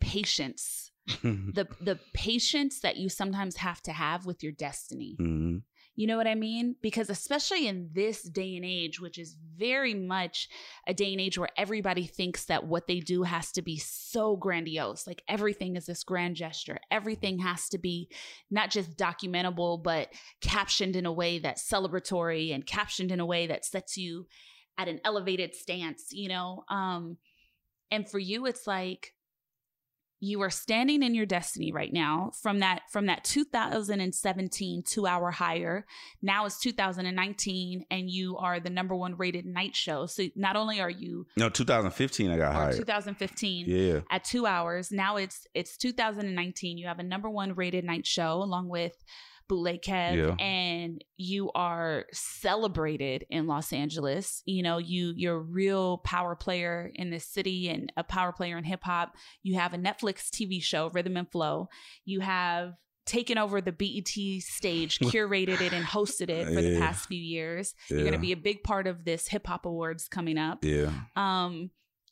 patience, the the patience that you sometimes have to have with your destiny. Mhm. You know what I mean? Because especially in this day and age, which is very much a day and age where everybody thinks that what they do has to be so grandiose. Like everything is this grand gesture. Everything has to be not just documentable, but captioned in a way that's celebratory and captioned in a way that sets you at an elevated stance, you know? Um, and for you, it's like, you are standing in your destiny right now from that from that 2017 two hour hire now it's 2019 and you are the number one rated night show so not only are you no, 2015 I got oh, hired. 2015 Yeah. at two hours now it's it's 2019 you have a number one rated night show along with Bootleg Kev, Yeah. and you are celebrated in Los Angeles. You know, you you're a real power player in this city and a power player in hip hop. You have a Netflix TV show, Rhythm and Flow. You have taken over the BET stage, curated it, and hosted it for the past few years. You're going to be a big part of this hip hop awards coming up. Yeah. Um,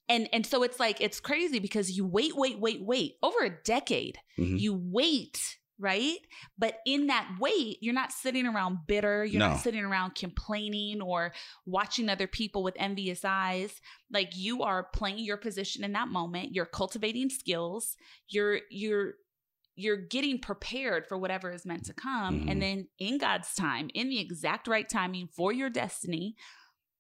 and and so it's like it's crazy because you wait, wait, wait, wait over a decade. Mhm. You wait, right? But in that wait, you're not sitting around bitter. You're No. not sitting around complaining or watching other people with envious eyes. Like you are playing your position in that moment. You're cultivating skills. You're you're you're getting prepared for whatever is meant to come Mhm. and then in god's time in the exact right timing for your destiny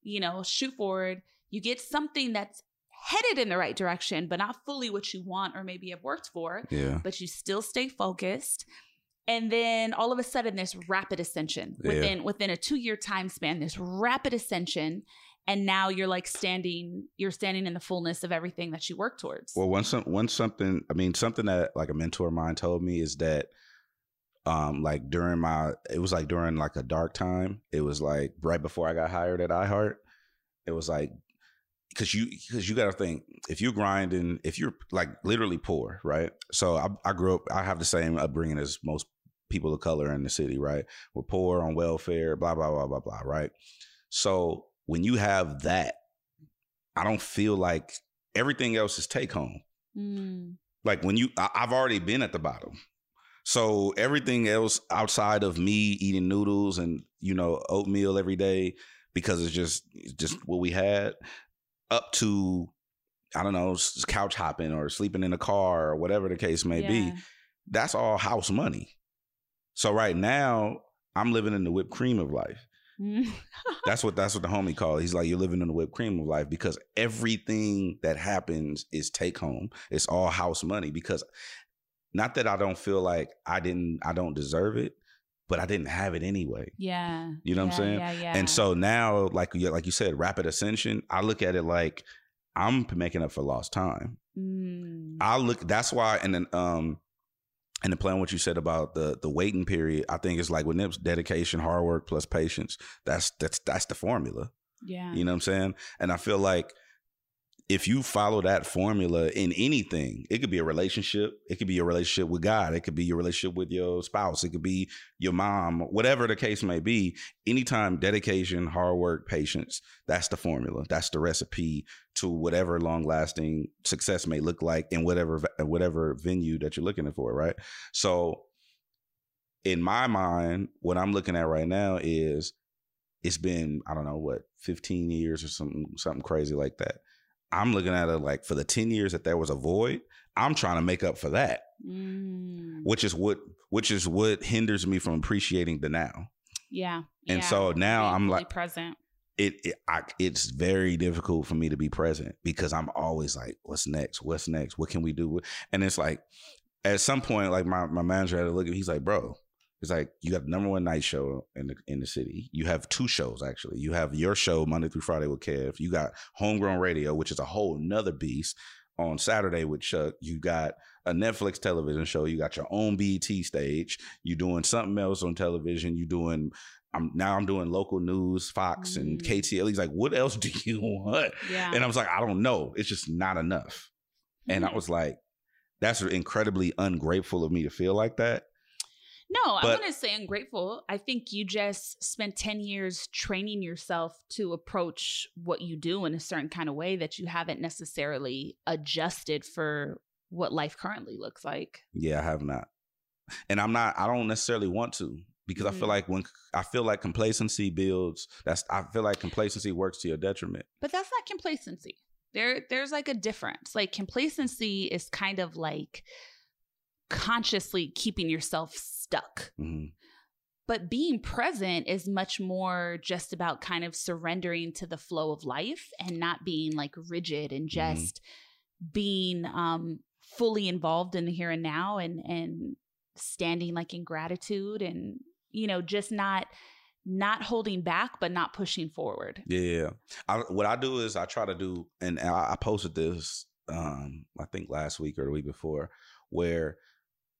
you know shoot forward you get something that's headed in the right direction but not fully what you want or maybe have worked for Yeah. but you still stay focused and then all of a sudden this rapid ascension Yeah. within within a 2 year time span this rapid ascension and now you're like standing you're standing in the fullness of everything that you work towards Well, once some one something. I mean, something that like a mentor of mine told me is that, um, like during my, it was like during like a dark time. It was like right before I got hired at iHeart. It was like because you because you got to think if you're grinding, if you're like literally poor, right? So I, I grew up. I have the same upbringing as most people of color in the city, right? We're poor on welfare, blah blah blah blah blah, right? So when you have that, I don't feel like everything else is take home. Mm. Like when you, I, I've already been at the bottom. So everything else outside of me eating noodles and you know oatmeal every day because it's just it's just what we had, up to I don't know couch hopping or sleeping in a car or whatever the case may be. That's all house money. So right now I'm living in the whipped cream of life. Mm. That's what that's what the homie called. it. He's like, you're living in the whipped cream of life because everything that happens is take home. It's all house money. Because not that I don't feel like I didn't, I don't deserve it, but I didn't have it anyway. yeah You know what I'm saying? yeah, yeah. And so now, like you like you said, rapid ascension. I look at it like I'm making up for lost time. Mm. I look. That's why, and then um, and the plan what you said about the the waiting period. I think it's like when it's dedication, hard work plus patience. That's that's that's the formula. yeah You know what I'm saying? And I feel like if you follow that formula in anything, it could be a relationship, it could be your relationship with God, it could be your relationship with your spouse, it could be your mom, whatever the case may be. Anytime dedication, hard work, patience, that's the formula. That's the recipe to whatever long lasting success may look like in whatever whatever venue that you're looking for, right? So in my mind, what I'm looking at right now is it's been I don't know what 15 years or something something crazy like that. I'm looking at it like for the 10 years that there was a void, I'm trying to make up for that, Mm. which is what which is what hinders me from appreciating the now. yeah And yeah. so now Being I'm like present it, it I, it's very difficult for me to be present because I'm always like, what's next? What's next? What can we do? And it's like, at some point, like my, my manager had to look at me. He's like, bro, it's like you got the number one night show in the in the city. You have two shows actually. You have your show Monday through Friday with Kev. You got Homegrown Radio, which is a whole nother beast. On Saturday with Chuck, you got a Netflix television show. You got your own BET stage. You're doing something else on television. You're doing I'm now I'm doing local news, Fox and Mm. KTLA. He's like, what else do you want? yeah And I was like, I don't know. It's just not enough. And I Hmm. was like, that's incredibly ungrateful of me to feel like that. No, I But- wouldn't say ungrateful. I think you just spent 10 years training yourself to approach what you do in a certain kind of way that you haven't necessarily adjusted for what life currently looks like. Yeah, I have not. And I'm not I don't necessarily want to because I feel Mhm. like when I feel like complacency builds, that's I feel like complacency works to your detriment. But that's not complacency. There there's like a difference. Like complacency is kind of like consciously keeping yourself stuck. hmm But being present is much more just about kind of surrendering to the flow of life and not being like rigid and Mhm. just being um fully involved in the here and now and and standing like in gratitude and you know just not not holding back but not pushing forward. Yeah. I, what I do is I try to do, and I, I posted this, um, I think last week or the week before, where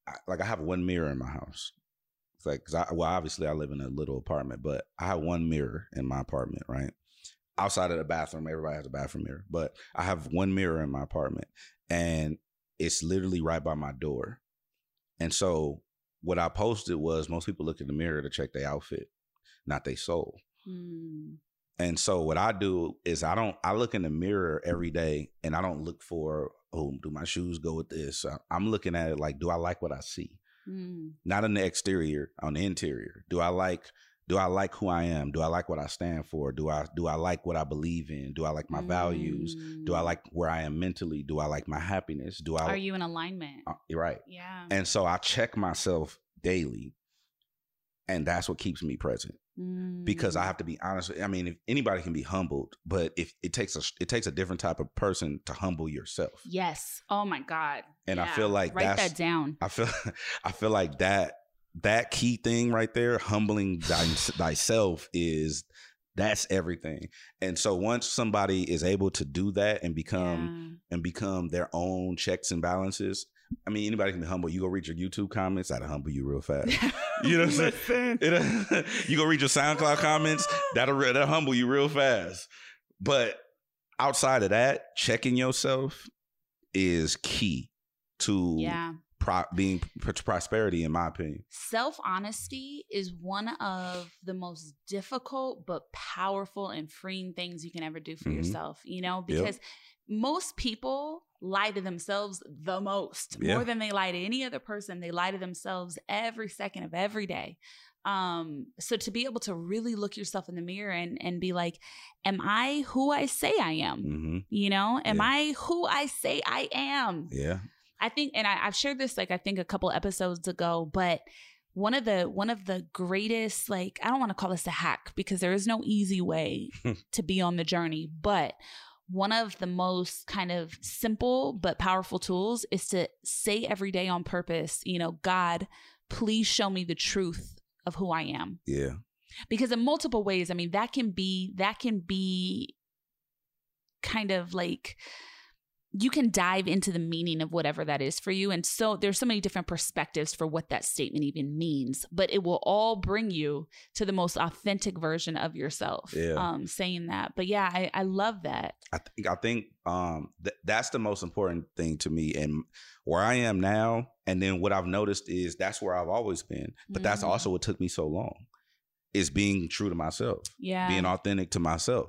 I, like I have one mirror in my house. It's like, 'cause I, well, obviously I live in a little apartment, but I have one mirror in my apartment, right? Outside of the bathroom, everybody has a bathroom mirror, but I have one mirror in my apartment and it's literally right by my door. And so what I posted was most people look in the mirror to check their outfit, not their soul. Mm. And so what I do is I don't I look in the mirror every day and I don't look for oh do my shoes go with this. I- I'm looking at it like do I like what I see? Mm. Not on the exterior, on the interior. Do I like do I like who I am? Do I like what I stand for? Do I do I like what I believe in? Do I like my values? Do I Mm. like where I am mentally? Do I like my happiness? Do I Are you in alignment? Uh, right. Yeah. And so I check myself daily and that's what keeps me present because I Mm. have to be honest. with- I mean, if anybody can be humbled, but if it takes a it takes a different type of person to humble yourself. Yes. Oh my God. And I feel like write that's- that down. I feel I feel like that that key thing right there, humbling thy, thyself, is that's everything. And so once somebody is able to do that and become and become their own checks and balances. I mean, anybody can be humble. You go read your YouTube comments, that'll humble you real fast. You know what I'm saying? It'll- you go read your SoundCloud comments, that'll that'll humble you real fast. But outside of that, checking yourself is key to yeah. pro- being pr- prosperity, in my opinion. Self honesty is one of the most difficult but powerful and freeing things you can ever do for Mhm. yourself, you know, Yep. Most people lie to themselves the most Yeah. more than they lie to any other person. They lie to themselves every second of every day. Um, so to be able to really look yourself in the mirror and, and be like, Am I who I say I am? hmm You know, am Yeah. I who I say I am? Yeah. I think, and I, I've shared this like I think a couple episodes ago, but one of the one of the greatest like I don't want to call this a hack because there is no easy way to be on the journey, but one of the most kind of simple but powerful tools is to say every day on purpose, you know, God, please show me the truth of who I am Yeah. because in multiple ways i mean that can be that can be kind of like you can dive into the meaning of whatever that is for you. And so there's so many different perspectives for what that statement even means but it will all bring you to the most authentic version of yourself Yeah. um saying that. But yeah i, I love that. I think I think um th- that's the most important thing to me and where I am now and then what I've noticed is that's where I've always been but that's Mhm. also what took me so long is being true to myself yeah. being authentic to myself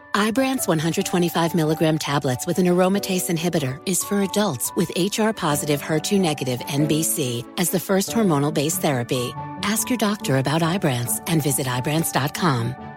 Ibrance 125 milligram tablets with an aromatase inhibitor is for adults with HR positive HER2 negative MBC as the first hormonal based therapy. Ask your doctor about Ibrance and visit Ibrance.com.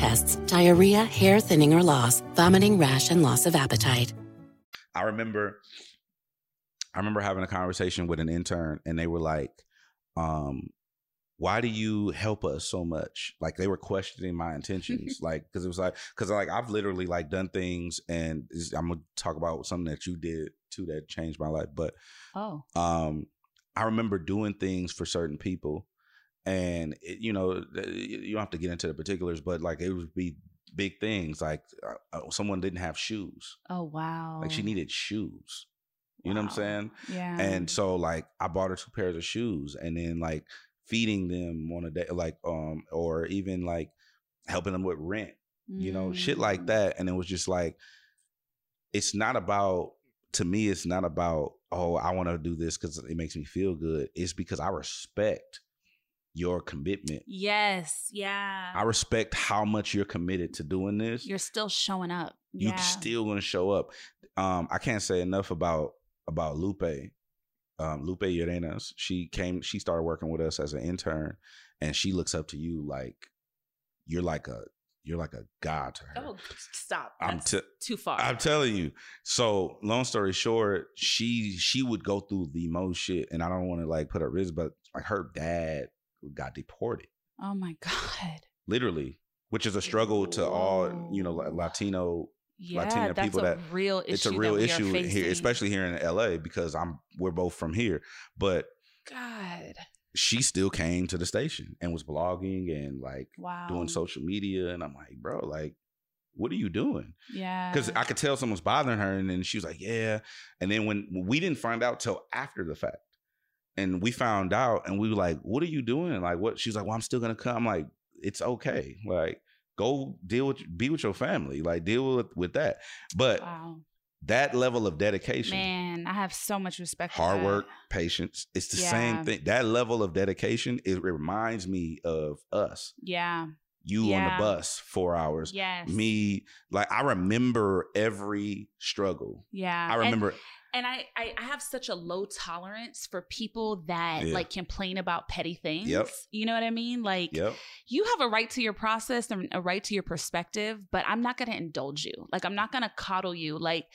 tests, diarrhea, hair thinning or loss, vomiting, rash, and loss of appetite. I remember I remember having a conversation with an intern and they were like, um, why do you help us so much? Like they were questioning my intentions, like because it was like because like I've literally like done things, and I'm gonna talk about something that you did too that changed my life. But Oh. um, I remember doing things for certain people, and it, you know you don't have to get into the particulars, but like it would be big things, like uh, uh, someone didn't have shoes, Oh wow. like she needed shoes. You know what I'm saying? Yeah. And so like I bought her two pairs of shoes and then like feeding them on a day like um or even like helping them with rent, you know, shit Mm. like that. And it was just like it's not about to me it's not about oh I want to do this cuz it makes me feel good. It's because I respect your commitment. Yes. Yeah. I respect how much you're committed to doing this. You're still showing up. you yeah. still gonna show up. Um, I can't say enough about about Lupe. Um, Lupe Urenas. She came. She started working with us as an intern, and she looks up to you like you're like a you're like a god to her. Oh, stop. I'm t- too far. I'm telling you. So, long story short, she she would go through the most shit, and I don't want to like put her risk, but like her dad got deported, oh my god. literally, which is a struggle to all you know Latino Yeah, Latina people a that real it's a real that we are issue here, especially here in LA because I'm we're both from here. But God. she still came to the station and was blogging and like Wow. doing social media, and I'm like, bro, like, what are you doing? Yeah. Because I could tell someone's bothering her, and then she was like, yeah. And then when we didn't find out till after the fact, and we found out, and we were like, what are you doing? Like, what? She's like, well, I'm still gonna come. I'm like, it's okay. Like, go deal with, be with your family. Like, deal with with that. But wow. that level of dedication, Man, I have so much respect hard work, patience, it's the Yeah. same thing. That level of dedication, it reminds me of us. Yeah. You on the bus four hours. Yes. Me, like I remember every struggle. Yeah. I remember. And I, I I have such a low tolerance for people that Yeah. like complain about petty things. Yep. You know what I mean? Like Yep. you have a right to your process and a right to your perspective, but I'm not going to indulge you. Like I'm not going to coddle you. Like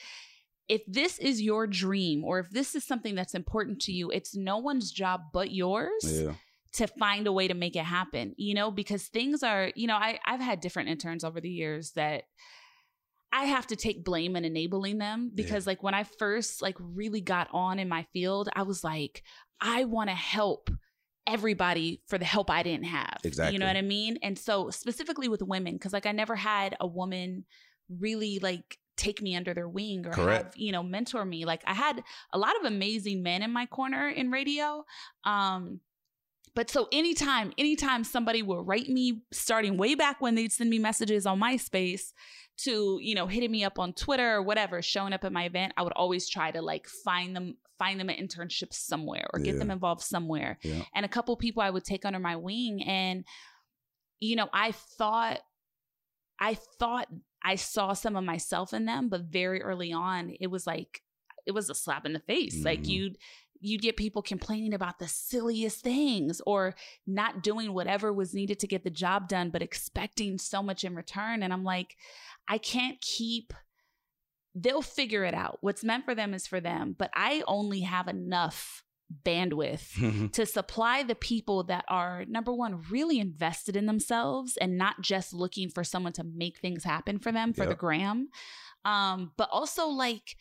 if this is your dream or if this is something that's important to you, it's no one's job but yours Yeah. to find a way to make it happen, you know, because things are, you know, I, I've had different interns over the years that I have to take blame in enabling them because like when I first like really got on in my field, I was like, I want to help everybody for the help I didn't have. Exactly. You know what I mean? And so specifically with women, because like I never had a woman really like take me under their wing or Correct. have, you know, mentor me. Like I had a lot of amazing men in my corner in radio. Um, but so anytime, anytime somebody will write me, starting way back when they'd send me messages on MySpace to, you know, hitting me up on Twitter or whatever, showing up at my event, I would always try to like find them, find them an internship somewhere or get Yeah. them involved somewhere. Yeah. And a couple people I would take under my wing. And, you know, I thought, I thought I saw some of myself in them, but very early on, it was like, it was a slap in the face. Like Mhm. you'd, you'd get people complaining about the silliest things or not doing whatever was needed to get the job done, but expecting so much in return. And I'm like, I can't keep, they'll figure it out. What's meant for them is for them, but I only have enough bandwidth to supply the people that are number one really invested in themselves and not just looking for someone to make things happen for them for the gram um but also like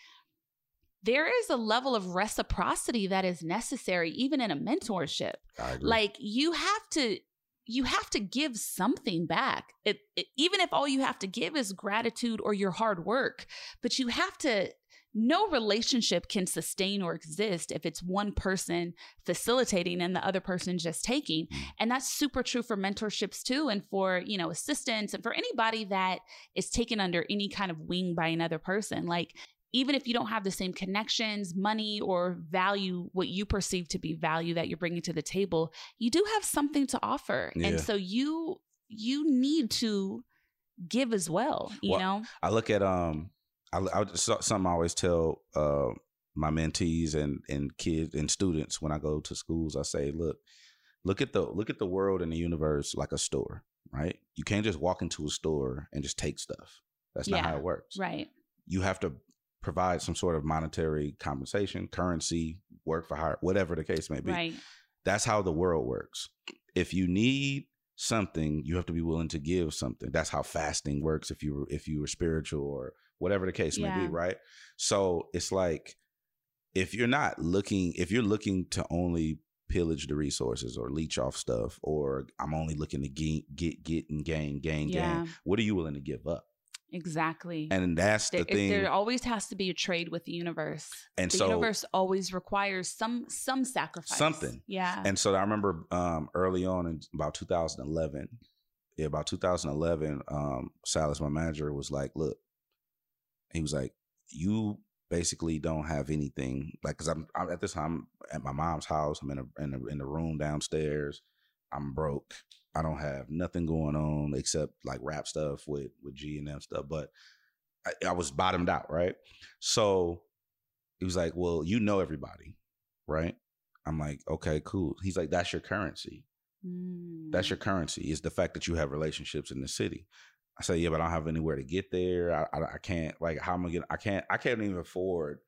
there is a level of reciprocity that is necessary even in a mentorship. Like you have to you have to give something back. It, it, even if all you have to give is gratitude or your hard work, but you have to no relationship can sustain or exist if it's one person facilitating and the other person just taking mm. and that's super true for mentorships too and for you know assistants and for anybody that is taken under any kind of wing by another person like even if you don't have the same connections, money, or value, what you perceive to be value that you're bringing to the table, you do have something to offer. Yeah. And so you you need to give as well, you Well, know? I look at um, I, I so- something I always tell uh my mentees and and kids and students when I go to schools. I say, look, look at the look at the world and the universe like a store, right? You can't just walk into a store and just take stuff. That's not Yeah. how it works. Right. You have to provide some sort of monetary compensation, currency, work for hire, whatever the case may be. Right. That's how the world works. If you need something, you have to be willing to give something. That's how fasting works if you were if you were spiritual or whatever the case may be, right? So it's like if you're not looking if you're looking to only pillage the resources or leech off stuff or I'm only looking to get get get and gain gain Yeah. gain, what are you willing to give up? Exactly. And that's the there, thing. there always has to be a trade with the universe. And the so- universe always requires some some sacrifice. something. Yeah. And so I remember um, early on in about 2011, yeah, about 2011, um, Salas, my manager, was like, "Look," he was like, "You basically don't have anything like because I'm, I'm at this time at my mom's house. I'm in a in a in the room downstairs. I'm broke. I don't have nothing going on except like rap stuff with with G and them stuff. But I, I was bottomed out, right? So he was like, "Well, you know everybody, right?" I'm like, "Okay, cool." He's like, "That's your currency. Mm. That's your currency. Is the fact that you have relationships in the city." I say, "Yeah, but I don't have anywhere to get there. I, I, I can't. Like, how am I gonna? I can't. I can't even afford."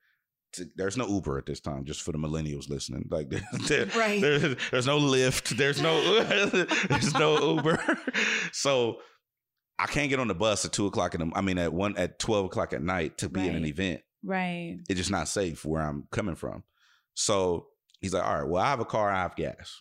To, there's no Uber at this time, just for the millennials listening. Like, there, there- Right. there- there's no Lyft. There's no, there's no Uber. so I can't get on the bus at two o'clock in the. I mean, at one at twelve o'clock at night to be in an event right. it's just not safe where I'm coming from. So he's like, all right, well, I have a car, I have gas.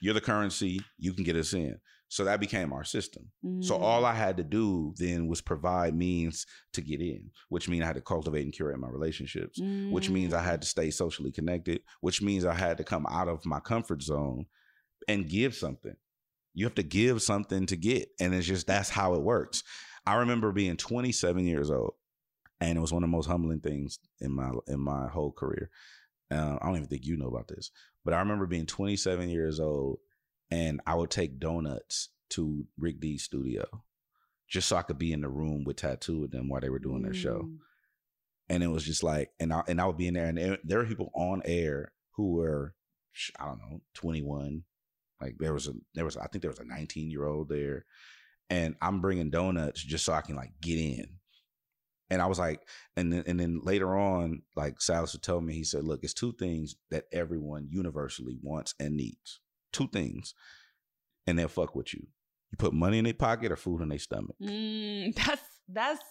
You're the currency, you can get us in. So that became our system. So Mm. all I had to do then was provide means to get in, which means I had to cultivate and curate my relationships, which means I had to stay socially connected, which means I had to come out of my comfort zone and give something. You have to give something to get. And it's just that's how it works. I remember being 27 years old, and it was one of the most humbling things in my in my whole career. Uh, I don't even think you know about this, but I remember being 27 years old, and I would take donuts to Rick Dees's studio just so I could be in the room with Tattoo with them while they were doing their show. Mm. And it was just like, and I and I would be in there, and there, there were people on air who were, I don't know, 21. Like there was a there was I think there was a 19 year old there, and I'm bringing donuts just so I can like get in. And I was like, and then and then later on, like Silas would tell me, he said, "Look, it's two things that everyone universally wants and needs. Two things, and they'll fuck with you. You put money in their pocket or food in their stomach. Mm, that's that's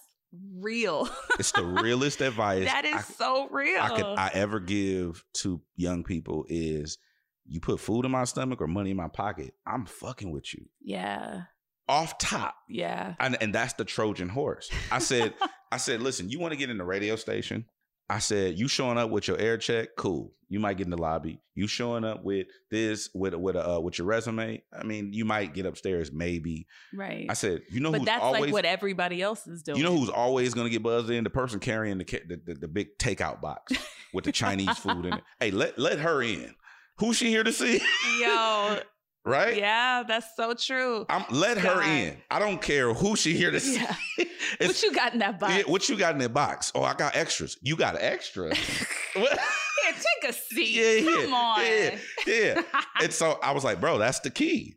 real. It's the realest advice that is I- so real. I could I ever give to young people is you put food in my stomach or money in my pocket, I'm fucking with you. yeah. Off top. Yeah. And, and that's the Trojan horse. I said, I said, listen, you want to get in the radio station? I said, you showing up with your air check, cool. You might get in the lobby. You showing up with this, with with a, uh, with your resume. I mean, you might get upstairs, maybe. Right. I said, you know but who's that's always like what everybody else is doing. you know who's always going to get buzzed in? The person carrying the, the, the the big takeout box with the Chinese food in it. Hey, let let her in. Who's she here to see? Yo, right? yeah, that's so true. I'm let her in. I don't care who she here to see. Yeah. What you got in that box? Yeah, what you got in that box? Oh, I got extras. You got extra. What? Here, take a seat. yeah, yeah, on. yeah, yeah. and so I was like, bro, that's the key.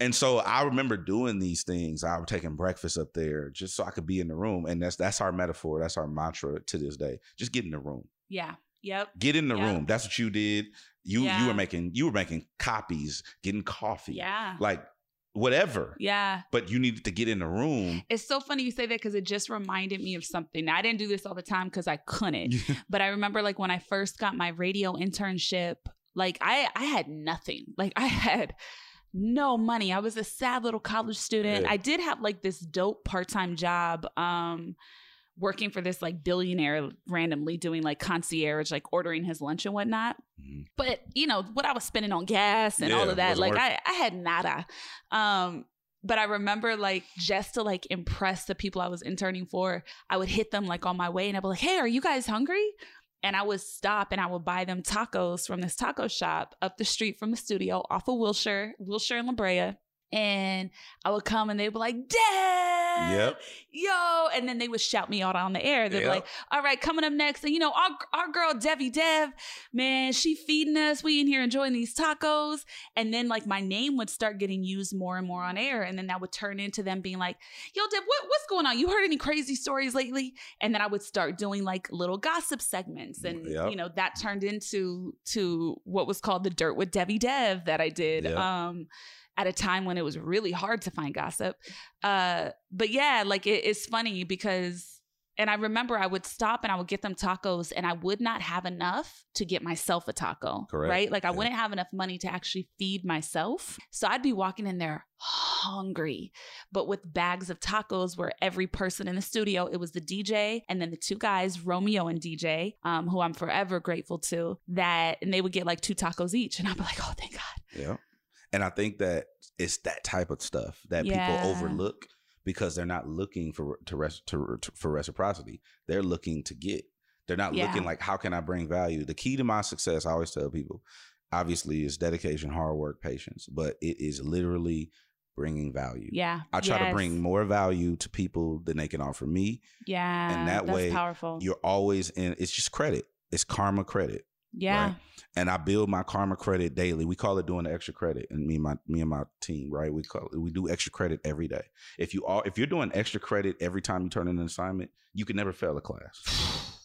And so I remember doing these things. I was taking breakfast up there just so I could be in the room. And that's that's our metaphor. That's our mantra to this day. Just get in the room. Yeah. Yep. Get in the Yep. room. That's what you did. You you were making you were making copies, getting coffee. Yeah. Like whatever. Yeah. But you needed to get in the room. It's so funny you say that because it just reminded me of something. Now, I didn't do this all the time because I couldn't. but I remember like when I first got my radio internship, like I I had nothing. Like I had no money. I was a sad little college student. Yeah. I did have like this dope part-time job um working for this like billionaire randomly doing like concierge, like ordering his lunch and whatnot. But you know, what I was spending on gas and all of that, like I, I had nada. Um but I remember like just to like impress the people I was interning for, I would hit them like on my way and I'd be like, Hey, are you guys hungry? And I would stop and I would buy them tacos from this taco shop up the street from the studio off of Wilshire, Wilshire and La Brea. And I would come and they'd be like, Dad, Yep. yo. And then they would shout me out on the air. They'd be like, all right, coming up next. And you know, our, our girl Devi Dev, man, she feeding us. We in here enjoying these tacos. And then like my name would start getting used more and more on air. And then that would turn into them being like, yo, Dev, what, what's going on? You heard any crazy stories lately? And then I would start doing like little gossip segments. And Yep. you know, that turned into to what was called the Dirt with Devi Dev that I did. Yep. Um at a time when it was really hard to find gossip. Uh, but yeah, like it, it's funny because, and I remember I would stop and I would get them tacos and I would not have enough to get myself a taco. Correct. Right? Like I wouldn't have enough money to actually feed myself. So I'd be walking in there hungry, but with bags of tacos where every person in the studio, it was the DJ and then the two guys, Romeo and DJ, um, who I'm forever grateful to, that, and they would get like two tacos each. And I'd be like, oh, thank God. Yeah. And I think that it's that type of stuff that Yeah. people overlook because they're not looking for to, to, to for reciprocity. They're looking to get. They're not Yeah. looking like how can I bring value. The key to my success, I always tell people, obviously, is dedication, hard work, patience, but it is literally bringing value. Yeah. I try to bring more value to people than they can offer me. Yeah. and that way, powerful. you're always in. It's just credit. It's karma credit. Yeah. right? And I build my karma credit daily. We call it doing the extra credit, and me and my me and my team, right? We call it, we do extra credit every day. If you are if you're doing extra credit every time you turn in an assignment, you can never fail a class,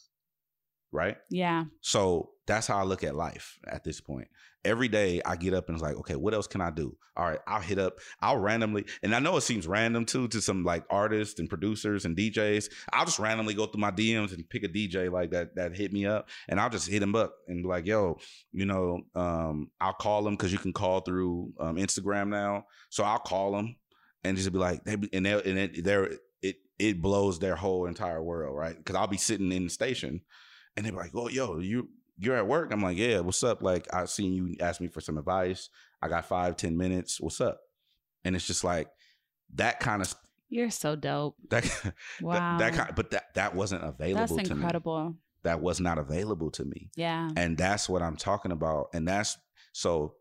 right? Yeah. So that's how I look at life at this point. Every day I get up and it's like, okay, what else can I do? All right, I'll hit up, I'll randomly, and I know it seems random too to some like artists and producers and DJs. I'll just randomly go through my DMs and pick a DJ like that that hit me up, and I'll just hit him up and be like, yo, you know, um, I'll call them because you can call through um, Instagram now. So I'll call them and just be like, they and they and it, they're it it blows their whole entire world, right? Because I'll be sitting in the station and they're like, "Oh, yo, you you're at work." I'm like, "Yeah, what's up?" Like, I seen you ask me for some advice. I got five, ten minutes. What's up? And it's just like that kind of You're so dope. that Wow. that, that kind. But that that wasn't available. That's to me. incredible. That was not available to me. Yeah. And that's what I'm talking about. And that's so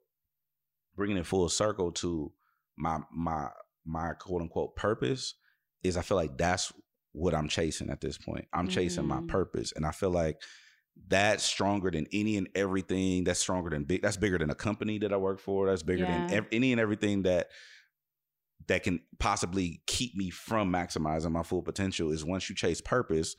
bringing it full circle to my my my quote unquote purpose is I feel like that's what I'm chasing at this point. I'm chasing my Mm. purpose. And I feel like that's stronger than any and everything. That's stronger than big. That's bigger than a company that I work for. That's bigger than ev- any and everything that that can possibly keep me from maximizing my full potential is once you chase purpose.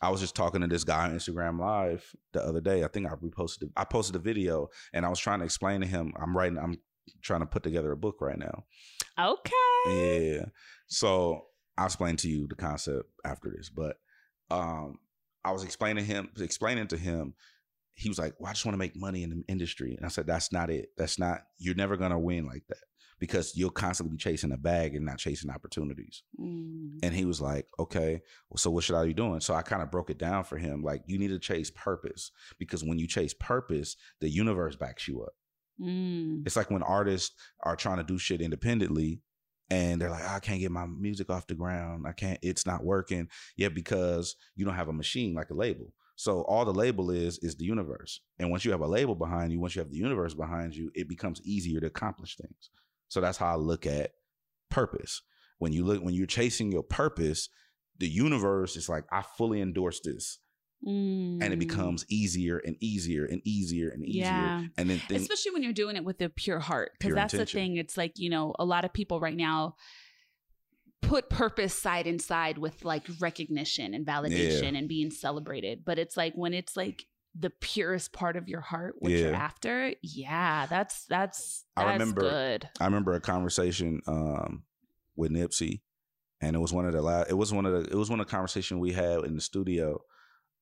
I was just talking to this guy on Instagram Live the other day. I think I reposted. I posted a video, and I was trying to explain to him. I'm writing. I'm trying to put together a book right now. Okay. Yeah. So I'll explain to you the concept after this. But um, I was explaining him, explaining to him. He was like, "Well, I just want to make money in the industry," and I said, "That's not it. That's not. You're never gonna win like that because you'll constantly be chasing a bag and not chasing opportunities." Mm. And he was like, okay, well, so what should I be doing? So I kind of broke it down for him. Like, you need to chase purpose because when you chase purpose, the universe backs you up. Mm. It's like when artists are trying to do shit independently and they're like, oh, I can't get my music off the ground. I can't, it's not working. yet because you don't have a machine like a label. So all the label is is the universe. And once you have a label behind you, once you have the universe behind you, it becomes easier to accomplish things. So that's how I look at purpose. When you look when you're chasing your purpose, the universe is like, I fully endorse this. And it Mm. becomes easier and easier and easier and easier. Yeah. And then things, Especially when you're doing it with a pure heart. Because that's intention. the thing. It's like, you know, a lot of people right now put purpose side and side with like recognition and validation and being celebrated. But it's like when it's like the purest part of your heart, what you're after. Yeah, that's that's I remember good. I remember a conversation um, with Nipsey, and it was one of the last. It was one of the. It was one of the conversation we had in the studio.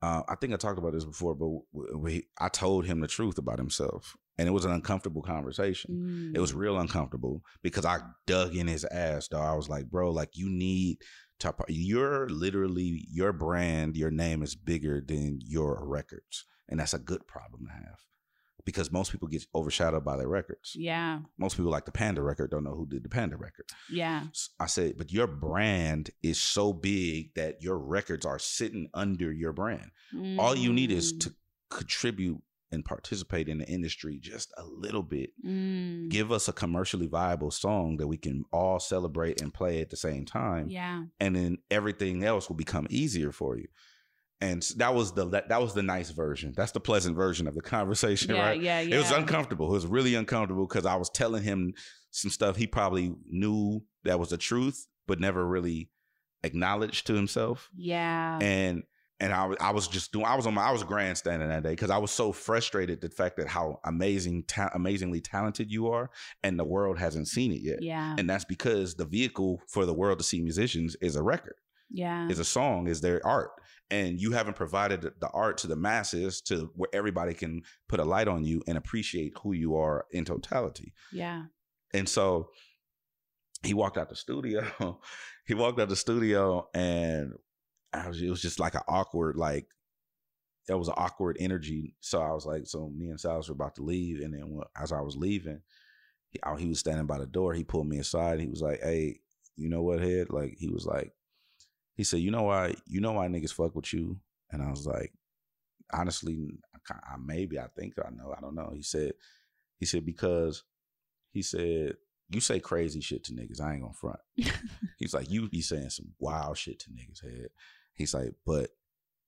Uh, I think I talked about this before, but we, I told him the truth about himself, and it was an uncomfortable conversation. It was Mm. real uncomfortable because I dug in his ass. Though I was like, bro, like you need to. You're literally your brand. Your name is bigger than your records, and that's a good problem to have because most people get overshadowed by their records Yeah, most people like the Panda record don't know who did the Panda record. yeah, I said, but your brand is so big that your records are sitting under your brand. All you need is Mm. to contribute and participate in the industry just a little bit. Mm. Give us a commercially viable song that we can all celebrate and play at the same time. Yeah, And then everything else will become easier for you. And that was the that, that was the nice version. That's the pleasant version of the conversation, yeah, right? yeah, yeah. It was uncomfortable. It was really uncomfortable because I was telling him some stuff he probably knew that was the truth, but never really acknowledged to himself. Yeah, And and I, was- I was just doing. I was on my. I was grandstanding that day because I was so frustrated the fact that how amazing, ta- amazingly talented you are, and the world hasn't seen it yet. yeah, And that's because the vehicle for the world to see musicians is a record yeah, is a song, is their art. And you haven't provided the- art to the masses to where everybody can put a light on you and appreciate who you are in totality. yeah. And so he walked out the studio. he walked out the studio and I was, it was just like an awkward, like, there was an awkward energy. So I was like, so me and Silas were about to leave. And then when- as I was leaving, he, I- he was standing by the door. He pulled me aside. He was like, hey, you know what, Hed? Like, he was like, he said, you know why, you know why niggas fuck with you? And I was like, honestly, I, I maybe I think I know. I don't know. He said, he said, because he said, you say crazy shit to niggas. I ain't gonna front. He's like, you be saying some wild shit to niggas head. He's like, but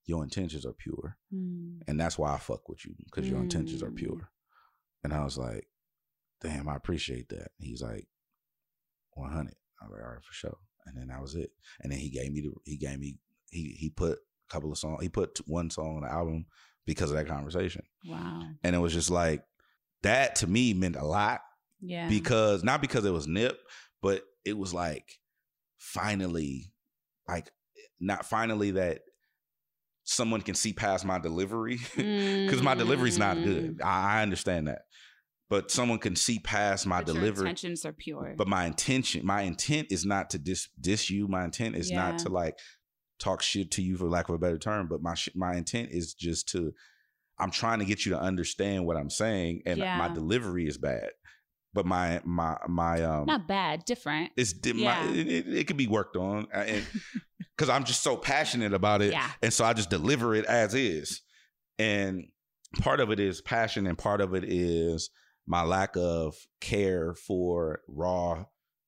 your intentions are pure. Mm. And that's why I fuck with you, because your intentions are Mm. pure. And I was like, damn, I appreciate that. He's like, 100. I was like, all right, for sure. And then that was it. And then he gave me the, he gave me, he, he put a couple of songs, he put one song on the album because of that conversation. Wow. And it was just like, that to me meant a lot Yeah. because not because it was Nip, but it was like finally, like not finally that someone can see past my delivery because my delivery's not Mm. good. I, I understand that, but someone can see past my But delivery. intentions are pure. But my intention, my intent is not to dis diss you. My intent is Yeah. not to like talk shit to you for lack of a better term. But my sh- my intent is just to. I'm trying to get you to understand what I'm saying, and my delivery is bad. But my my my um Not bad, different. it's di- Yeah. my, it, it, it could be worked on, uh, and because I'm just so passionate about it, Yeah. and so I just deliver it as is. And part of it is passion, and part of it is my lack of care for raw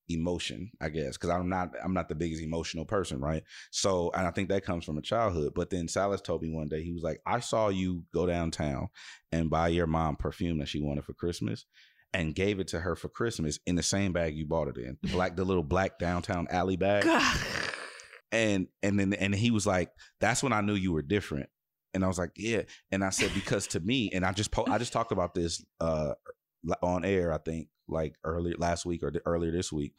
emotion, I guess, because I'm not I'm not the biggest emotional person, right? So, and I think that comes from a childhood. But then Silas told me one day he was like, "I saw you go downtown and buy your mom perfume that she wanted for Christmas." And gave it to her for Christmas in the same bag you bought it in, the black, the little black downtown alley bag and and then and he was like that's when i knew you were different and i was like yeah and i said because to me and i just po- i just talked about this uh on air i think like earlier last week or earlier this week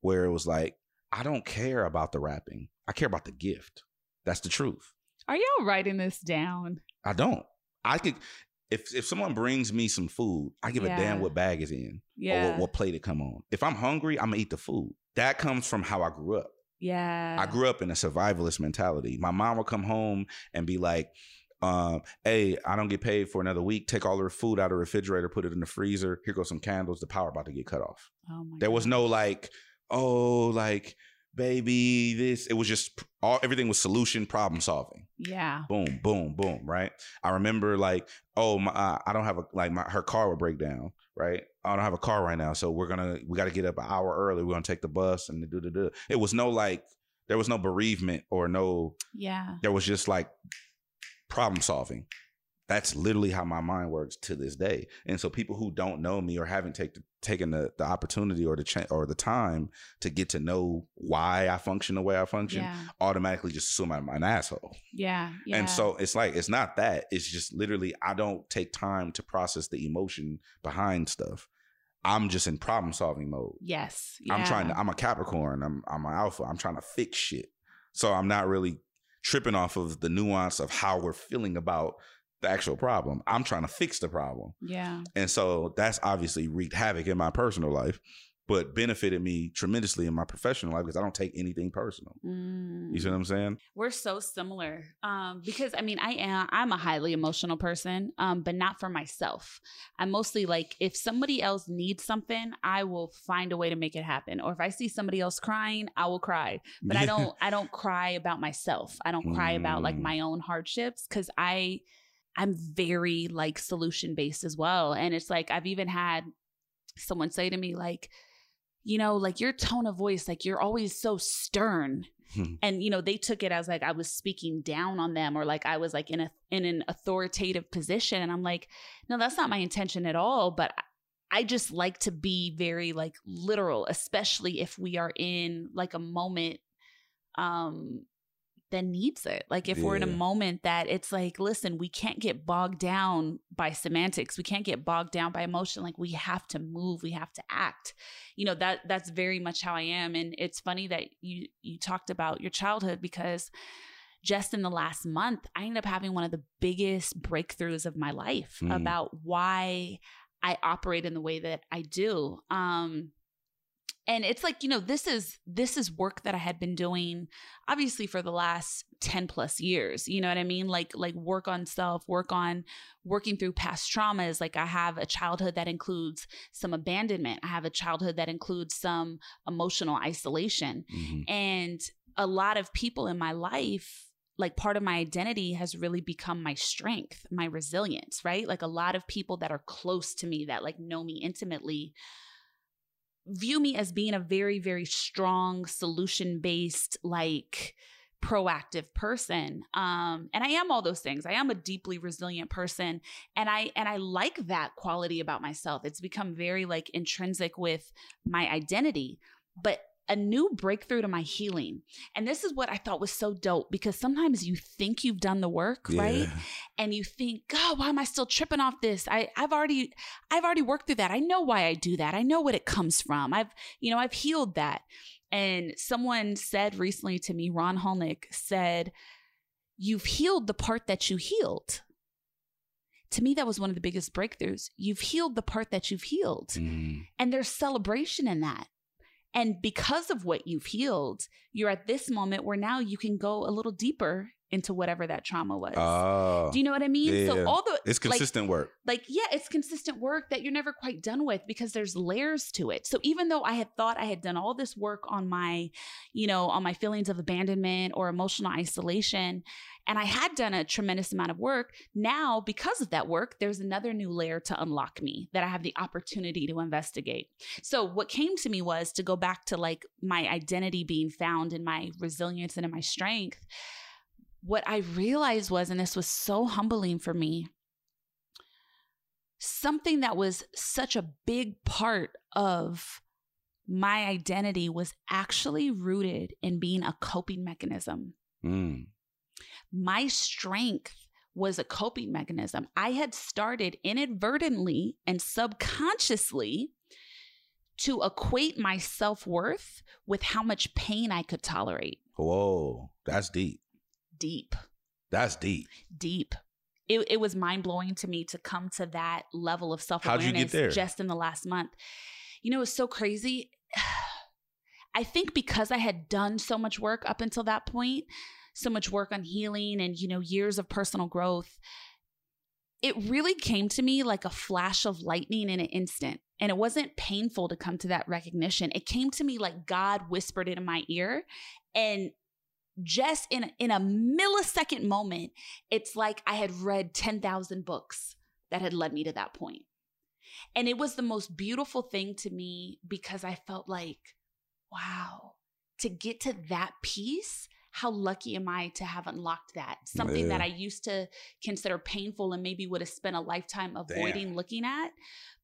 where it was like i don't care about the rapping. I care about the gift. That's the truth. Are y'all writing this down? i don't. I could if if someone brings me some food i give a damn what bag is in or what, what plate it come on. If i'm hungry i'm gonna eat the food. That comes from how i grew up. Yeah. I grew up in a survivalist mentality. My mom would come home and be like, um, hey, I don't get paid for another week. Take all the food out of the refrigerator, put it in the freezer. Here goes some candles. The power about to get cut off. oh my There was no like, oh, like, baby, this. It was just all everything was solution problem solving. Yeah. Boom, boom, boom. Right. I remember like, oh, my, uh, I don't have a like my her car would break down. Right. I don't have a car right now, so we're gonna we got to get up an hour early. We're gonna take the bus and do do do. It was no like there was no bereavement or no. Yeah. There was just like problem solving. That's literally how my mind works to this day. And so people who don't know me or haven't take, taken the, the opportunity or the cha- or the time to get to know why I function the way I function, Yeah. automatically just assume I'm an asshole. Yeah. Yeah. And so it's like it's not that. It's just literally I don't take time to process the emotion behind stuff. I'm just in problem solving mode. yes. I'm trying to I'm a Capricorn. I'm I'm an alpha. I'm trying to fix shit. So I'm not really tripping off of the nuance of how we're feeling about the actual problem. I'm trying to fix the problem. Yeah. And so that's obviously wreaked havoc in my personal life, but benefited me tremendously in my professional life because I don't take anything personal. Mm. You see what I'm saying? We're so similar. Um, because I mean, I am I'm a highly emotional person, um, but not for myself. I'm mostly like if somebody else needs something, I will find a way to make it happen. Or if I see somebody else crying, I will cry. But I don't I don't cry about myself. I don't cry about like Mm. my own hardships because I I'm very like solution based as well. And it's like I've even had someone say to me, like, you know, like your tone of voice, like you're always so stern. Hmm. and you know they took it as like i was speaking down on them or like i was like in a in an authoritative position. And i'm like no that's not my intention at all. But i just like to be very like literal especially if we are in like a moment um that needs it. Like if we're in a moment that it's like listen we can't get bogged down by semantics. We can't get bogged down by emotion. Like we have to move. We have to act. You know that that's very much how i am. And it's funny that you you talked about your childhood because just in the last month i ended up having one of the biggest breakthroughs of my life Mm. about why i operate in the way that i do. Um and it's like you know this is this is work that i had been doing obviously for the last 10 plus years you know what i mean? Like like work on self work on working through past traumas. Like i have a childhood that includes some abandonment. I have a childhood that includes some emotional isolation. Mhm. and a lot of people in my life like part of my identity has really become my strength my resilience right? Like a lot of people that are close to me that like know me intimately view me as being a very very strong solution based like proactive person. Um and i am all those things. I am a deeply resilient person and i and i like that quality about myself. It's become very like intrinsic with my identity. But a new breakthrough to my healing and this is what i thought was so dope because sometimes you think you've done the work right and you think, God, why am I still tripping off this? I, I've already, I've already worked through that. I know why I do that. I know what it comes from. I've, you know, I've healed that. And someone said recently to me, Ron Holnick said, You've healed the part that you healed. To me, that was one of the biggest breakthroughs. You've healed the part that you've healed. Mm. And there's celebration in that. And because of what you've healed, you're at this moment where now you can go a little deeper into whatever that trauma was. Oh. Do you know what I mean? Yeah. So all the It's like- consistent work. like yeah it's consistent work that you're never quite done with because there's layers to it so even though i had thought i had done all this work on my you know on my feelings of abandonment or emotional isolation and i had done a tremendous amount of work now because of that work there's another new layer to unlock me that i have the opportunity to investigate so what came to me was to go back to like my identity being found in my resilience and in my strength what i realized was and this was so humbling for me something that was such a big part of my identity was actually rooted in being a coping mechanism. Mm. My strength was a coping mechanism. I had started inadvertently and subconsciously to equate my self worth with how much pain I could tolerate. Whoa, that's deep. Deep. That's deep. deep. It, it was mind blowing to me to come to that level of self awareness just in the last month. You know, it's so crazy. I think because I had done so much work up until that point, so much work on healing and, you know, years of personal growth, it really came to me like a flash of lightning in an instant. And it wasn't painful to come to that recognition. It came to me like God whispered it in my ear. And just in in a millisecond moment, it's like I had read 10,000 books that had led me to that point. And it was the most beautiful thing to me because I felt like, wow, to get to that piece, how lucky am I to have unlocked that? Something Yeah. that I used to consider painful and maybe would have spent a lifetime avoiding looking at.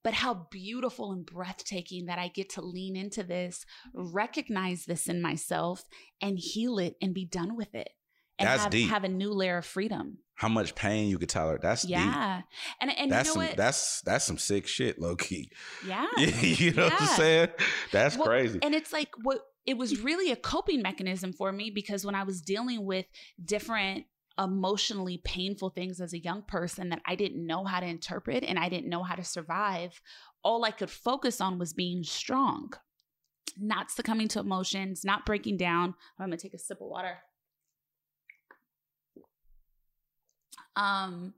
But how beautiful and breathtaking that I get to lean into this, recognize this in myself, and heal it and be done with it. And That's have, deep. have a new layer of freedom. How much pain you could tolerate? That's deep. Yeah. And and That's you know some what? that's that's some sick shit, low key. yeah. you know what I'm saying? That's Well, crazy. And it's like what it was really a coping mechanism for me because when I was dealing with different emotionally painful things as a young person that I didn't know how to interpret and I didn't know how to survive, all I could focus on was being strong, not succumbing to emotions, not breaking down. I'm to take a sip of water. Um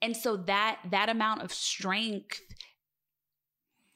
and so that that amount of strength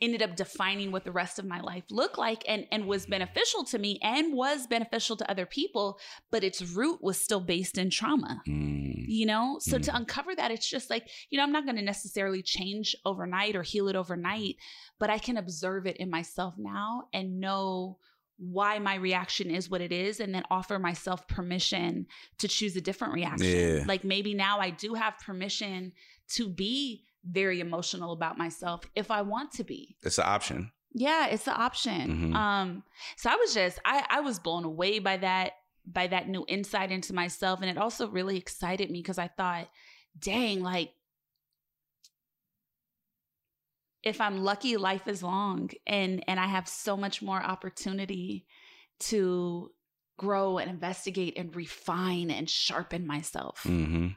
ended up defining what the rest of my life looked like and and was beneficial to me and was beneficial to other people but its root was still based in trauma Mm. you know so to uncover that it's just like you know i'm not going to necessarily change overnight or heal it overnight but i can observe it in myself now and know why my reaction is what it is and then offer myself permission to choose a different reaction Yeah. like maybe now i do have permission to be very emotional about myself if i want to be It's an option. yeah, it's an option. Mhm. Um, so I was just I I was blown away by that by that new insight into myself, and it also really excited me because I thought, dang, like if I'm lucky, life is long, and and I have so much more opportunity to grow and investigate and refine and sharpen myself. Mm-hmm.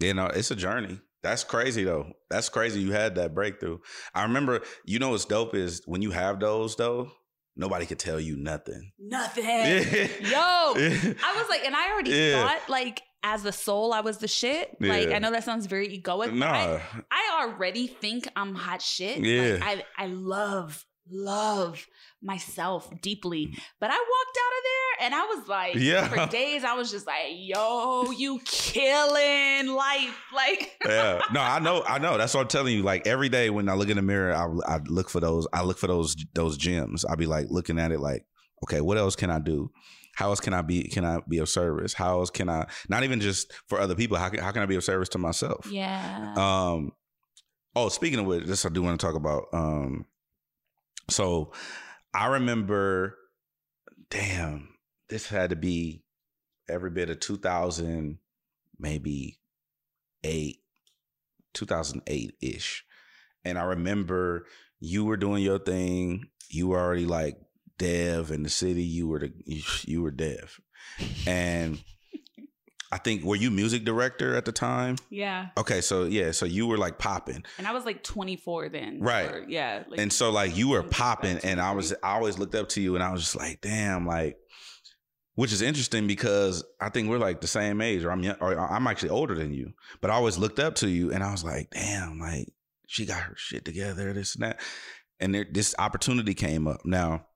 You know, it's a journey. That's crazy though. That's crazy. You had that breakthrough. I remember. You know what's dope is when you have those though. Nobody could tell you nothing. Nothing. Yeah. Yo, I was like, and I already Yeah. thought like as the soul, I was the shit. Like I know that sounds very egoic. but Nah. I, I already think I'm hot shit. Yeah. Like, I I love love myself deeply, but I walked out of there and I was like, Yeah. for days I was just like, yo, you killing life, like. yeah. No, I know. I know. That's what I'm telling you. Like every day when I look in the mirror, I, I look for those. I look for those those gems. I'll be like looking at it like, okay, what else can I do? How else can I be? Can I be of service? How else can I? Not even just for other people. How can how can I be of service to myself? Yeah. Um. Oh, speaking of which, this I do want to talk about. Um. So, I remember. Damn, this had to be every bit of two thousand, maybe eight, two thousand eight ish, and I remember you were doing your thing. You were already like dev in the city. You were the you, you were dev, and I think were you music director at the time? yeah. Okay, so yeah, so you were like popping, And I was like 24 then. Right. or- yeah. Like, and so like you were popping, and I was I always looked up to you, and I was just like, damn, like, which is interesting because I think we're like the same age, or I'm young, or I'm actually older than you, but I always looked up to you, and I was like, damn, like she got her shit together, this and that, and there, this opportunity came up. Now,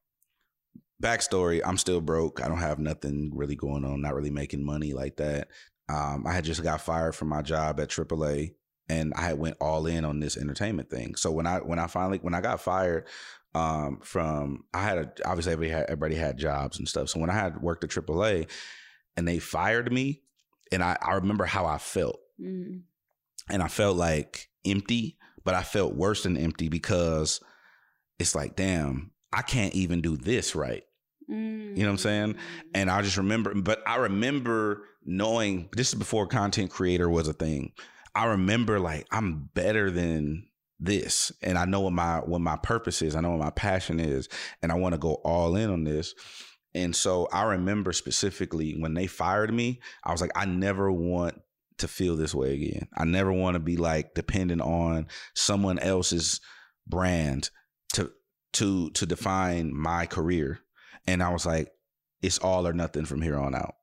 backstory: I'm still broke. I don't have nothing really going on. Not really making money like that. Um, I had just got fired from my job at AAA, and I had went all in on this entertainment thing. So when I when I finally when I got fired um, from, I had a, obviously everybody had, everybody had jobs and stuff. So when I had worked at AAA, and they fired me, and I I remember how I felt, Mm. and I felt like empty, but I felt worse than empty because it's like, damn, I can't even do this right. Mm. You know what I'm saying? And I just remember, but I remember knowing this is before content creator was a thing. I remember like I'm better than this, and I know what my what my purpose is. I know what my passion is, and I want to go all in on this. And so I remember specifically when they fired me, I was like, I never want to feel this way again. I never want to be like dependent on someone else's brand to to to define my career. And I was like, it's all or nothing from here on out.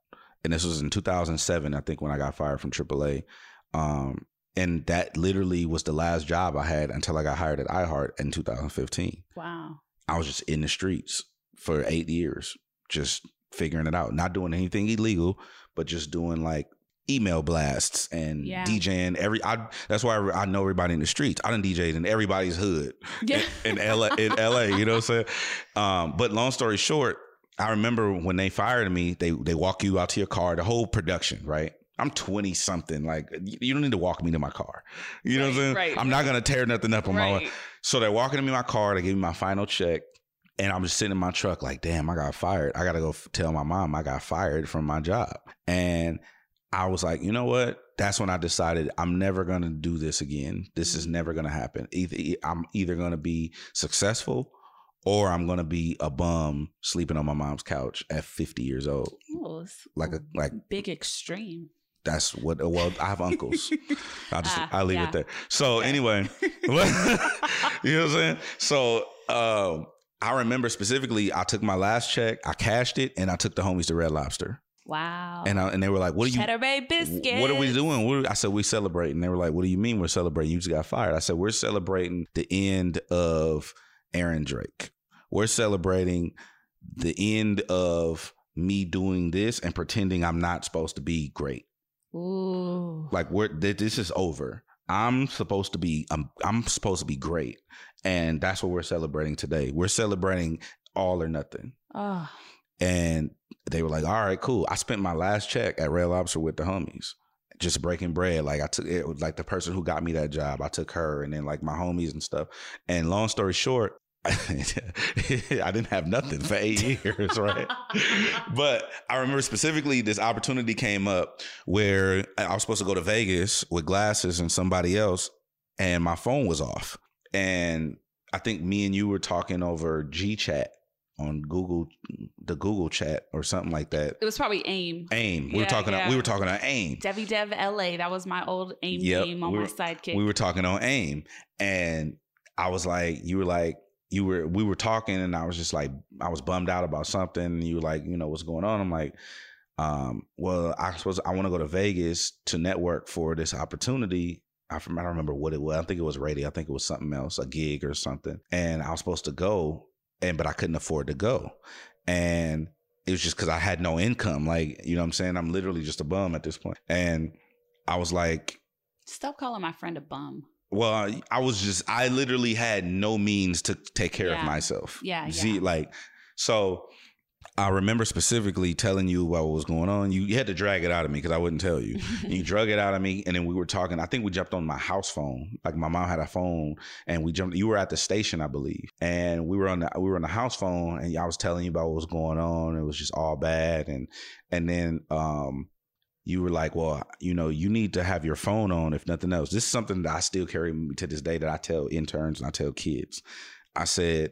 And this was in 2007, I think, when I got fired from AAA. Um, and that literally was the last job I had until I got hired at iHeart in 2015. Wow. I was just in the streets for eight years, just figuring it out, not doing anything illegal, but just doing like email blasts and Yeah. DJing every. I, that's why I, I know everybody in the streets. I done DJed in everybody's hood Yeah. in, in LA. In LA, you know what I'm saying? Um, but long story short, I remember when they fired me, they they walk you out to your car, the whole production, right? I'm 20 something. Like you don't need to walk me to my car. You know what I'm saying? right, I'm not gonna tear nothing up on my Right. way. So they're walking to me my car. They give me my final check, and I'm just sitting in my truck, like, damn, I got fired. I gotta go f- tell my mom I got fired from my job. And I was like, you know what? That's when I decided I'm never gonna do this again. This is never gonna happen. Either I'm either gonna be successful or I'm gonna be a bum sleeping on my mom's couch at 50 years old. Oh, it's Like a like big extreme. that's what well i have uncles i just Ah, i leave yeah. it there so anyway you know what i'm saying so um i remember specifically i took my last check i cashed it and i took the homies to red lobster Wow. and I, and they were like what are you Cheddar Bay biscuits. what are we doing? What are- I said we celebrating. And they were like, "What do you mean we're celebrating? You just got fired." I said, "We're celebrating the end of Aaron Drake. We're celebrating the end of me doing this and pretending I'm not supposed to be great. Ooh. Like we're th- this is over. I'm supposed to be I'm I'm supposed to be great, and that's what we're celebrating today. We're celebrating all or nothing." Oh. And they were like, all right, cool. I spent my last check at Red Lobster with the homies, just breaking bread. Like I took it was like the person who got me that job. I took her and then like my homies and stuff. And long story short, I didn't have nothing for eight years, right? but I remember specifically this opportunity came up where I was supposed to go to Vegas with glasses and somebody else, and my phone was off. And I think me and you were talking over G Chat on Google, the Google chat or something like that. It was probably AIM. AIM. we were talking. yeah. On, we were talking on AIM. Devi Dev LA. That was my old AIM Yep. on we my were, sidekick. We were talking on AIM, and I was like, you were like, you were, we were talking, and I was just like, I was bummed out about something. And you were like, you know, what's going on? I'm like, um, well, I suppose I want to go to Vegas to network for this opportunity. I, from- I don't remember what it was. I think it was radio. I think it was something else, a gig or something. And I was supposed to go, and but I couldn't afford to go, and it was just because I had no income. Like, you know what I'm saying? I'm literally just a bum at this point. And I was like, Stop calling my friend a bum. well, I- I was just, I literally had no means to take care of myself. Yeah, See, yeah. like, so I remember specifically telling you about what was going on. You, you had to drag it out of me because I wouldn't tell you. And you drug it out of me, and then we were talking. I think we jumped on my house phone. Like my mom had a phone, and we jumped. You were at the station, I believe, and we were on the we were on the house phone, and I was telling you about what was going on. It was just all bad, and and then um you were like, well, you know, you need to have your phone on if nothing else. This is something that I still carry me to this day that I tell interns and I tell kids. I said,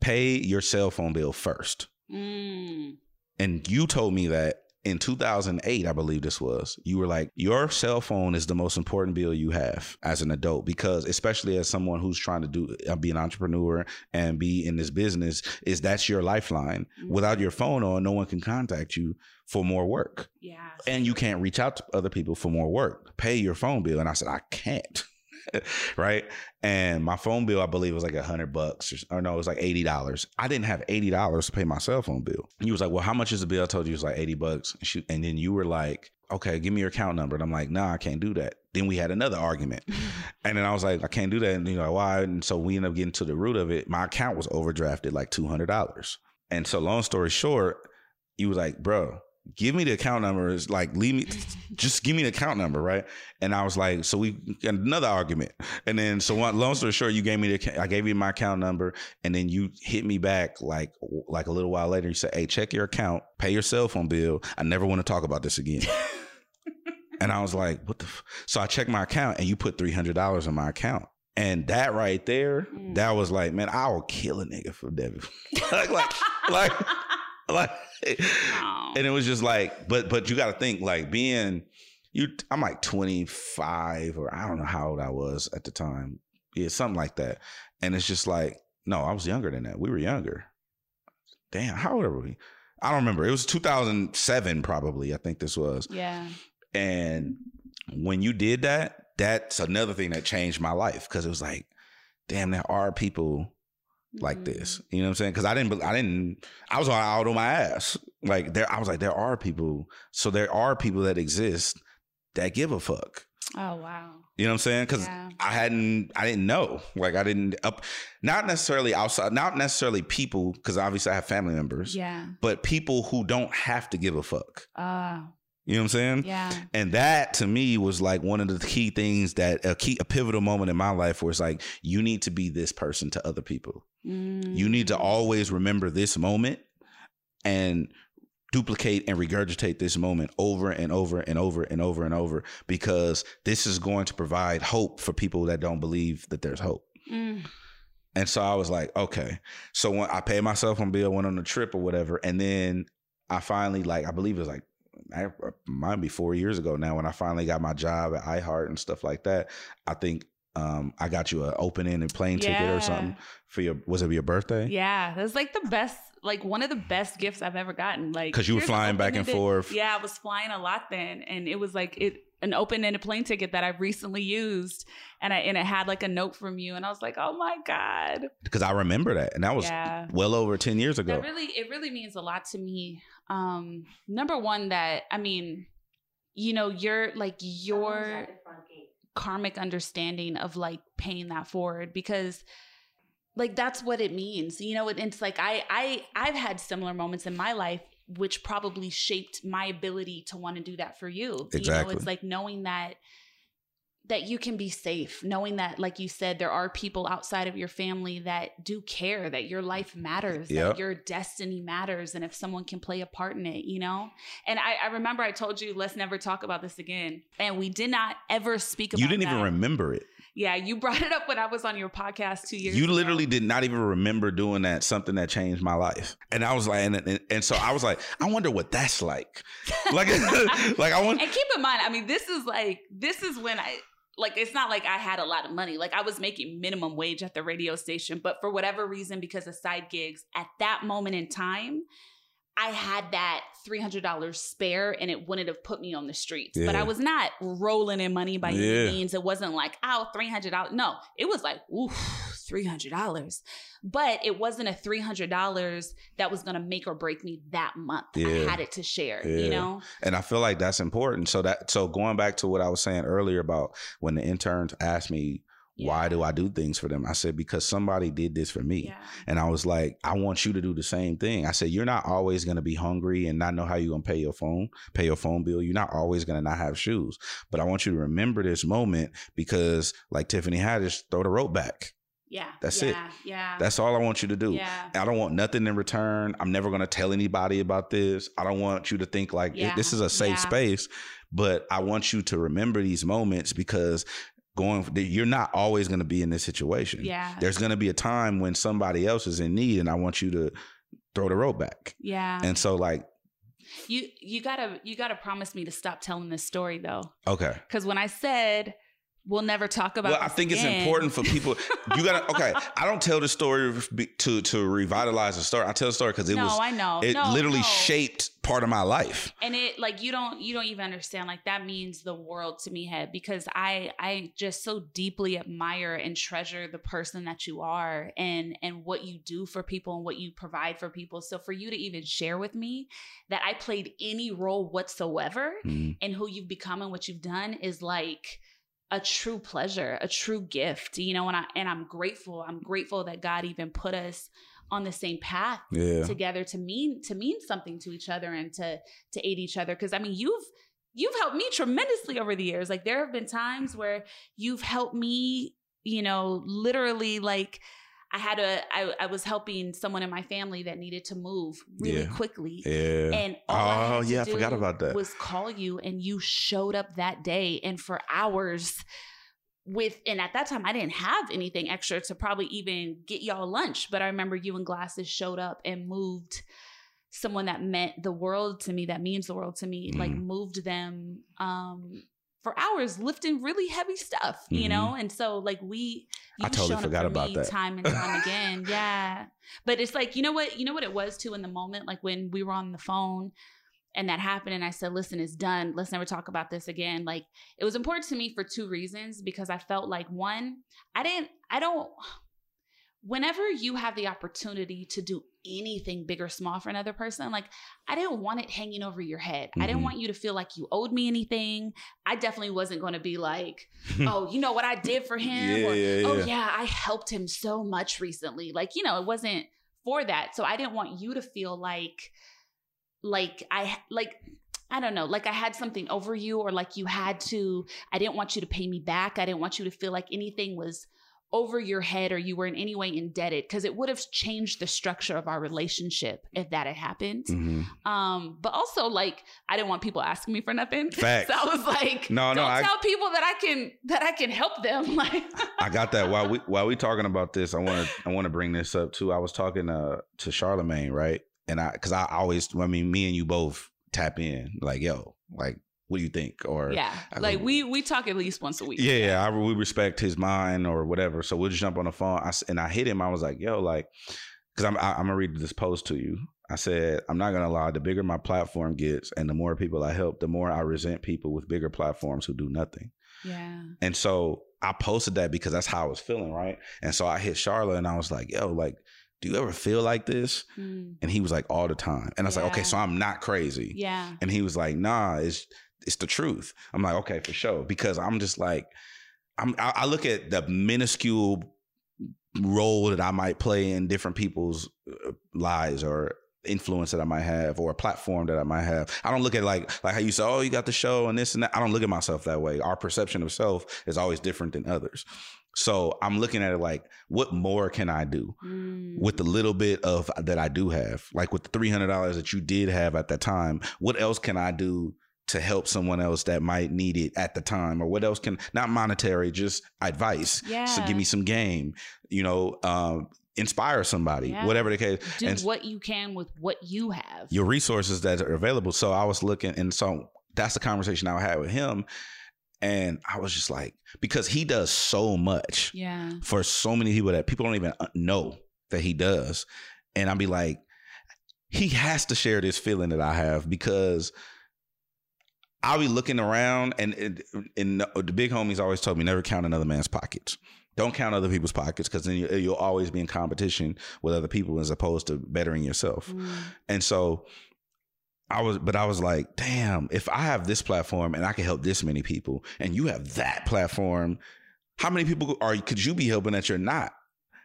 pay your cell phone bill first. Mm. And you told me that in 2008, I believe this was, you were like, your cell phone is the most important bill you have as an adult because, especially as someone who's trying to do uh, be an entrepreneur and be in this business, is that's your lifeline. Without your phone on, no one can contact you for more work. Yeah. And you can't reach out to other people for more work. Pay your phone bill. And I said, I can't. right. And my phone bill, I believe, was like a hundred bucks or, or no, it was like eighty dollars. I didn't have eighty dollars to pay my cell phone bill. And you was like, Well, how much is the bill? I told you it was like eighty bucks. And, she, and then you were like, Okay, give me your account number. And I'm like, Nah, I can't do that. Then we had another argument. and then I was like, I can't do that. And you know, why? And so we ended up getting to the root of it. My account was overdrafted like two hundred dollars. And so long story short, you was like, bro, give me the account number. It's like, leave me, just give me the account number, right? And I was like, so we got another argument. And then, so one, long story short, you gave me the, I gave you my account number, and then you hit me back like, like a little while later. You said, hey, check your account, pay your cell phone bill. I never want to talk about this again. and I was like, what the? F-? So I checked my account, and you put three hundred dollars in my account. And that right there, mm. that was like, man, I will kill a nigga for Devi. like, like, like, like, and it was just like, but but you got to think like being you. I'm like 25 or I don't know how old I was at the time. Yeah, something like that. And it's just like, no, I was younger than that. We were younger. Damn, how old were we? I don't remember. It was 2007 probably. I think this was. Yeah. And when you did that, that's another thing that changed my life because it was like, damn, there are people like this. You know what I'm saying? Because I didn't, I didn't, I was all out on my ass. Like there, I was like, there are people. So there are people that exist that give a fuck. Oh wow. You know what I'm saying? Because Yeah. I hadn't, I didn't know. Like I didn't up, not necessarily outside, not necessarily people, because obviously I have family members. Yeah. But people who don't have to give a fuck. Uh You know what I'm saying? yeah. And that to me was like one of the key things that a key, a pivotal moment in my life where it's like, you need to be this person to other people. Mm. You need to always remember this moment and duplicate and regurgitate this moment over and over and over and over and over because this is going to provide hope for people that don't believe that there's hope. Mm. And so I was like, okay. So when I paid myself on bill, went on a trip or whatever, and then I finally like I believe it was like I, might be four years ago now when I finally got my job at iHeart and stuff like that. I think um, I got you an open ended plane ticket or something for your was it your birthday? Yeah, that was like the best, like one of the best gifts I've ever gotten. Like because you were flying back and forth. Yeah, I was flying a lot then, and it was like it an open ended plane ticket that I recently used, and I and it had like a note from you, and I was like, oh my god, Because I remember that, and that was Yeah. well over ten years ago. that really it really means a lot to me. Um, number one, that I mean, you know, you're like your karmic understanding of like paying that forward because like that's what it means you know it, it's like i i i've had similar moments in my life which probably shaped my ability to want to do that for you you know Exactly. it's like knowing that that you can be safe knowing that like you said there are people outside of your family that do care that your life matters Yep. that your destiny matters and if someone can play a part in it you know and I, I remember i told you let's never talk about this again and we did not ever speak about it. you didn't even remember it. yeah you brought it up when i was on your podcast two years You ago. literally did not even remember doing that. Something that changed my life, and I was like, and, and, and so I was like, I wonder what that's like. Like, like I want. and keep in mind i mean this is like this is when i like it's not like i had a lot of money. Like i was making minimum wage at the radio station but for whatever reason because of side gigs at that moment in time I had that $300 spare and it wouldn't have put me on the streets. But I was not rolling in money by Yeah. any means. It wasn't like, oh, $300. No, it was like, ooh, $300. But it wasn't a $300 that was going to make or break me that month. I had it to share, Yeah. you know? And I feel like that's important. So that so going back to what I was saying earlier about when the interns asked me why do I do things for them? I said because somebody did this for me. Yeah. And I was like, I want you to do the same thing. I said, you're not always going to be hungry and not know how you're going to pay your phone, pay your phone bill. You're not always going to not have shoes. But I want you to remember this moment because, like Tiffany Haddish, throw the rope back. Yeah. That's it. yeah, Yeah. That's all I want you to do. Yeah. I don't want nothing in return. I'm never going to tell anybody about this. I don't want you to think like Yeah. this is a safe Yeah. space, but I want you to remember these moments because going you're not always going to be in this situation. Yeah. There's going to be a time when somebody else is in need and I want you to throw the rope back. Yeah. And so like you you gotta you gotta promise me to stop telling this story though. okay. Because when I said we'll never talk about Well, I think it's important for people. You gotta okay. I don't tell the story to to revitalize the story. I tell the story because it No, was I know. it No, literally no. shaped part of my life. and it like you don't you don't even understand like that means the world to me Hed because i i just so deeply admire and treasure the person that you are and and what you do for people and what you provide for people so for you to even share with me that i played any role whatsoever Mhm. in who you've become and what you've done is like a true pleasure, a true gift, you know, and I and I'm grateful. I'm grateful that God even put us on the same path Yeah. together to mean to mean something to each other and to to aid each other. Cause I mean you've you've helped me tremendously over the years. Like there have been times where you've helped me, you know, literally like I had a I, I was helping someone in my family that needed to move really Yeah. quickly. Yeah. And all I oh yeah, I forgot about that. Was call you and you showed up that day and for hours with and at that time I didn't have anything extra to probably even get y'all lunch, but I remember you and Glasses showed up and moved someone that meant the world to me, that means the world to me, like Mhm. moved them um for hours lifting really heavy stuff, you Mhm. know? And so like we I you've totally forgot for about me that. time and time again. Yeah. But it's like, you know what, you know what it was too in the moment, like when we were on the phone and that happened and I said, listen, it's done. Let's never talk about this again. Like it was important to me for two reasons because I felt like one, I didn't, I don't whenever you have the opportunity to do anything big or small for another person, like I didn't want it hanging over your head. I didn't Mhm. want you to feel like you owed me anything. I definitely wasn't going to be like, oh, you know what I did for him? Yeah, or, yeah, oh, yeah. yeah, I helped him so much recently. Like, you know, it wasn't for that. So I didn't want you to feel like, like I, like, I don't know, like I had something over you or like you had to, I didn't want you to pay me back. I didn't want you to feel like anything was over your head or you were in any way indebted because it would have changed the structure of our relationship if that had happened. Mhm. Um, but also like I didn't want people asking me for nothing. Facts. so I was like, No, no, don't I- tell people that I can that I can help them. Like I got that. While we while we talking about this, I want to I want to bring this up too. I was talking uh, to Charlamagne, right? And I because I always, I mean, me and you both tap in, like, yo, like, what do you think? Or yeah, I like go, we we talk at least once a week. Yeah, yeah. I, we respect his mind or whatever. So we'll just jump on the phone. I, and I hit him. I was like, yo, like, because I'm, I, I'm going to read this post to you. I said, I'm not going to lie. The bigger my platform gets and the more people I help, the more I resent people with bigger platforms who do nothing. Yeah. And so I posted that because that's how I was feeling, right? And so I hit Charlotte and I was like, yo, like, do you ever feel like this? Mm. And he was like, all the time. And I was like, okay, so I'm not crazy. Yeah. And he was like, nah, it's it's the truth. I'm like, okay, for sure. Because I'm just like, I'm I, look at the minuscule role that I might play in different people's uh, lives or influence that I might have or a platform that I might have. I don't look at like like how you say, oh, you got the show and this and that. I don't look at myself that way. Our perception of self is always different than others. So I'm looking at it like, what more can I do? Mm. with the little bit of that I do have, like with the three hundred dollars that you did have at that time, what else can I do to help someone else that might need it at the time, or what else can not monetary, just advice, yeah. so give me some game, you know, um, inspire somebody, Yeah. whatever the case, Do and what you can with what you have. your resources that are available. So I was looking, and so that's the conversation I had with him, and I was just like, because he does so much, Yeah. for so many people that people don't even uh, know that he does. And I'd be like, he has to share this feeling that I have because I'll be looking around and, and, and the big homies always told me never count another man's pockets. Don't count other people's pockets because then you, you'll always be in competition with other people as opposed to bettering yourself. Mm. And so I was, but I was like, damn, if I have this platform and I can help this many people and you have that platform, how many people are, could you be helping that you're not?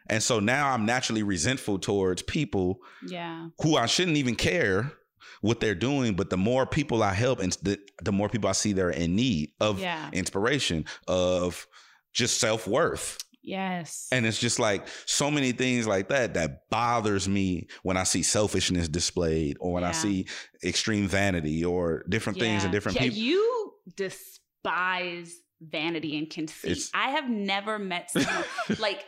And so now I'm naturally resentful towards people Yeah. who I shouldn't even care what they're doing, but the more people I help and the, the more people I see they're in need of Yeah. inspiration, of just self worth. Yes. And it's just like so many things like that that bothers me when I see selfishness displayed or when I see extreme vanity or different things and different yeah, people. You despise vanity and conceit. It's- I have never met someone like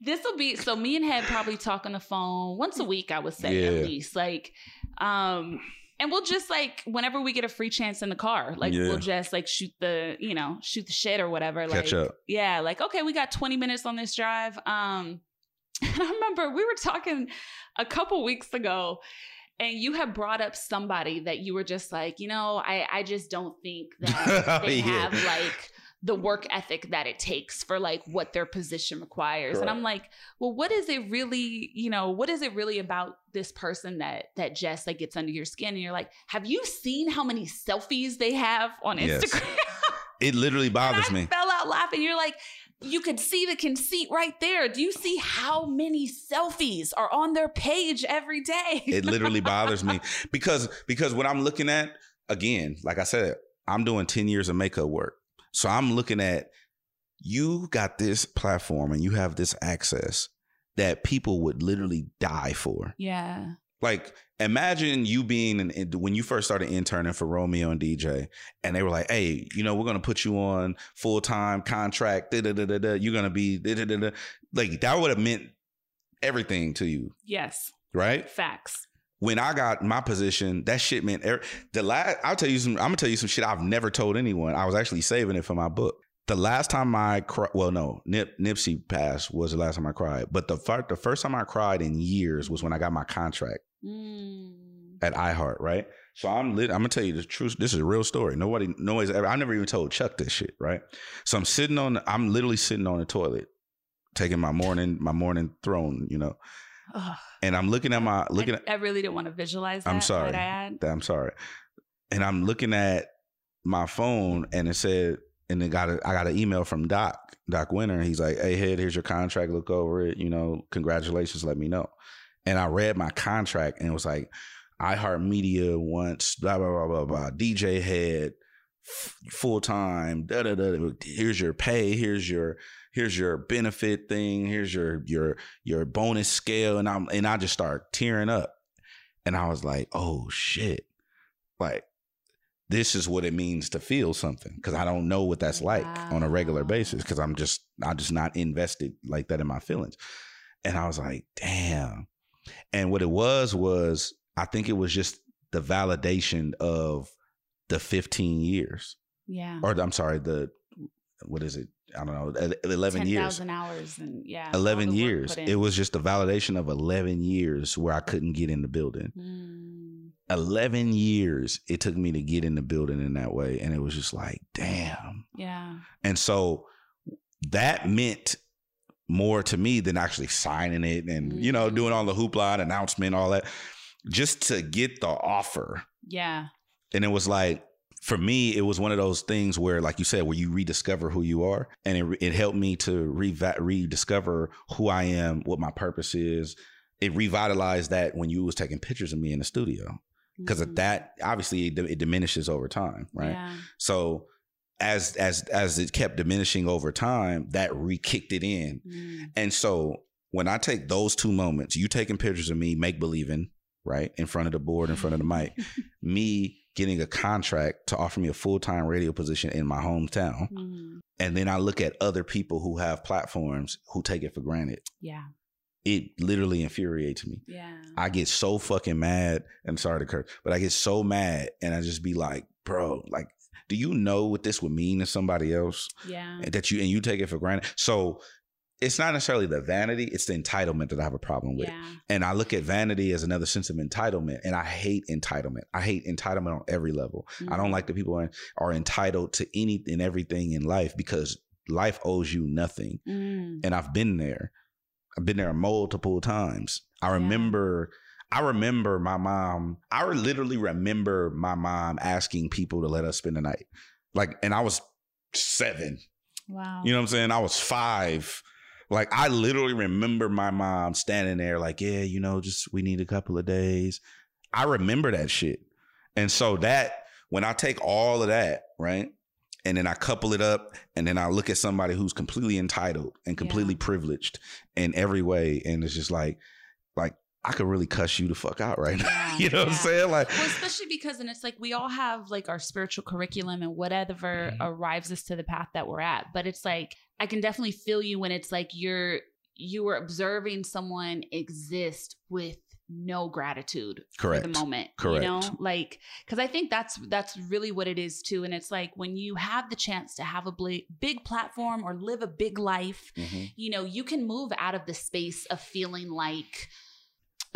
this will be so me and Hed probably talk on the phone once a week, I would say Yeah. at least. Like um and we'll just like whenever we get a free chance in the car, like Yeah. we'll just like shoot the, you know, shoot the shit or whatever. Catch like up. yeah, like okay, we got 20 minutes on this drive. Um and I remember we were talking a couple weeks ago and you had brought up somebody that you were just like, you know, I I just don't think that they Yeah. have like the work ethic that it takes for like what their position requires. And I'm like, well, what is it really, you know, what is it really about this person that that just like gets under your skin? And you're like, have you seen how many selfies they have on Yes. Instagram? It literally bothers I me. fell out laughing. You're like, you could see the conceit right there. Do you see how many selfies are on their page every day? it literally bothers me because because when I'm looking at again, like I said, I'm doing 10 years of makeup work. So I'm looking at you got this platform and you have this access that people would literally die for. yeah. Like imagine you being an, when you first started interning for Romeo and DJ and they were like, "Hey, you know, we're going to put you on full-time contract. Da, da, da, da, da. You're going to be da, da, da, da." like that would have meant everything to you, Yes. right? Facts. When I got my position, that shit meant er- the last. I'll tell you some. I'm gonna tell you some shit I've never told anyone. I was actually saving it for my book. The last time I cried, well, no, Nip Nipsey passed was the last time I cried. But the fir- the first time I cried in years was when I got my contract Mm. at iHeart. Right. So I'm lit. I'm gonna tell you the truth. This is a real story. Nobody, nobody's ever. I never even told Chuck this shit. Right. So I'm sitting on. I'm literally sitting on the toilet, taking my morning my morning throne, you know. Ugh. And I'm looking at my looking I, at I really didn't want to visualize that. I'm sorry. might I add? I'm sorry. And I'm looking at my phone and it said, and it got a, I got an email from Doc, Doc Wynter. And he's like, Hey, Hed, here's your contract. Look over it. You know, congratulations. Let me know. And I read my contract and it was like, iHeartMedia wants blah, blah, blah, blah, blah. DJ Hed full time. Da, da, da. Here's your pay. Here's your, here's your benefit thing. Here's your, your, your bonus scale. And I'm, and I just start tearing up. And I was like, oh shit. Like, this is what it means to feel something because I don't know what that's like on a regular basis because I'm just I'm just not invested like that in my feelings. And I was like, damn. And what it was was I think it was just the validation of the 15 years. Yeah. Or I'm sorry, the what is it? I don't know, 11 10, years. 10,000 hours and yeah. 11 years. It was just the validation of 11 years where I couldn't get in the building. Mm. 11 years it took me to get in the building in that way. And it was just like, damn. Yeah. And so that meant more to me than actually signing it and, you know, doing all the hoopla and announcement, all that, just to get the offer. Yeah. And it was like, for me, it was one of those things where, like you said, where you rediscover who you are. And it, it helped me to reva- rediscover who I am, what my purpose is. It revitalized that when you was taking pictures of me in the studio. Because of that, obviously, it, it diminishes over time, right? Yeah. So as as as it kept diminishing over time, that re-kicked it in. Mm. And so when I take those two moments, you taking pictures of me, make believing, right, in front of the board, in front of the mic, me getting a contract to offer me a full time radio position in my hometown. Mm. And then I look at other people who have platforms who take it for granted. Yeah. It literally infuriates me. Yeah. I get so fucking mad. I'm sorry to curse, but I get so mad and I just be like, bro, like, do you know what this would mean to somebody else? Yeah. That you and you take it for granted. So it's not necessarily the vanity, it's the entitlement that I have a problem with. Yeah. And I look at vanity as another sense of entitlement. And I hate entitlement. I hate entitlement on every level. I don't Mhm. like that people are, are entitled to any and everything in life because life owes you nothing. Mm. And I've been there. I've been there multiple times. I remember I remember my mom, I literally remember my mom asking people to let us spend the night. Like, and I was seven. Wow. You know what I'm saying? I was five. Like I literally remember my mom standing there, like, yeah, you know, just we need a couple of days. I remember that shit. And so that when I take all of that, right? And then I couple it up and then I look at somebody who's completely entitled and completely privileged in every way. And it's just like, like, I could really cuss you the fuck out right now. you know what I'm saying? Like well, especially because and it's like we all have like our spiritual curriculum and whatever Mm-hmm. arrives us to the path that we're at. But it's like I can definitely feel you when it's like you're you were observing someone exist with no gratitude for Correct. the moment. Correct. You know, like because I think that's that's really what it is too. And it's like when you have the chance to have a bl- big platform or live a big life, Mhm. you know, you can move out of the space of feeling like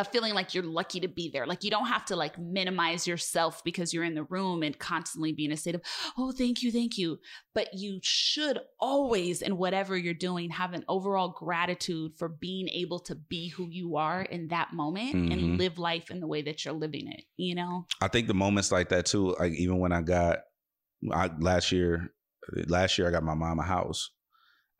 of feeling like you're lucky to be there. Like you don't have to like minimize yourself because you're in the room and constantly be in a state of, oh, thank you, thank you. But you should always, in whatever you're doing, have an overall gratitude for being able to be who you are in that moment Mhm. and live life in the way that you're living it, you know? I think the moments like that too, like even when I got I last year last year I got my mom a house.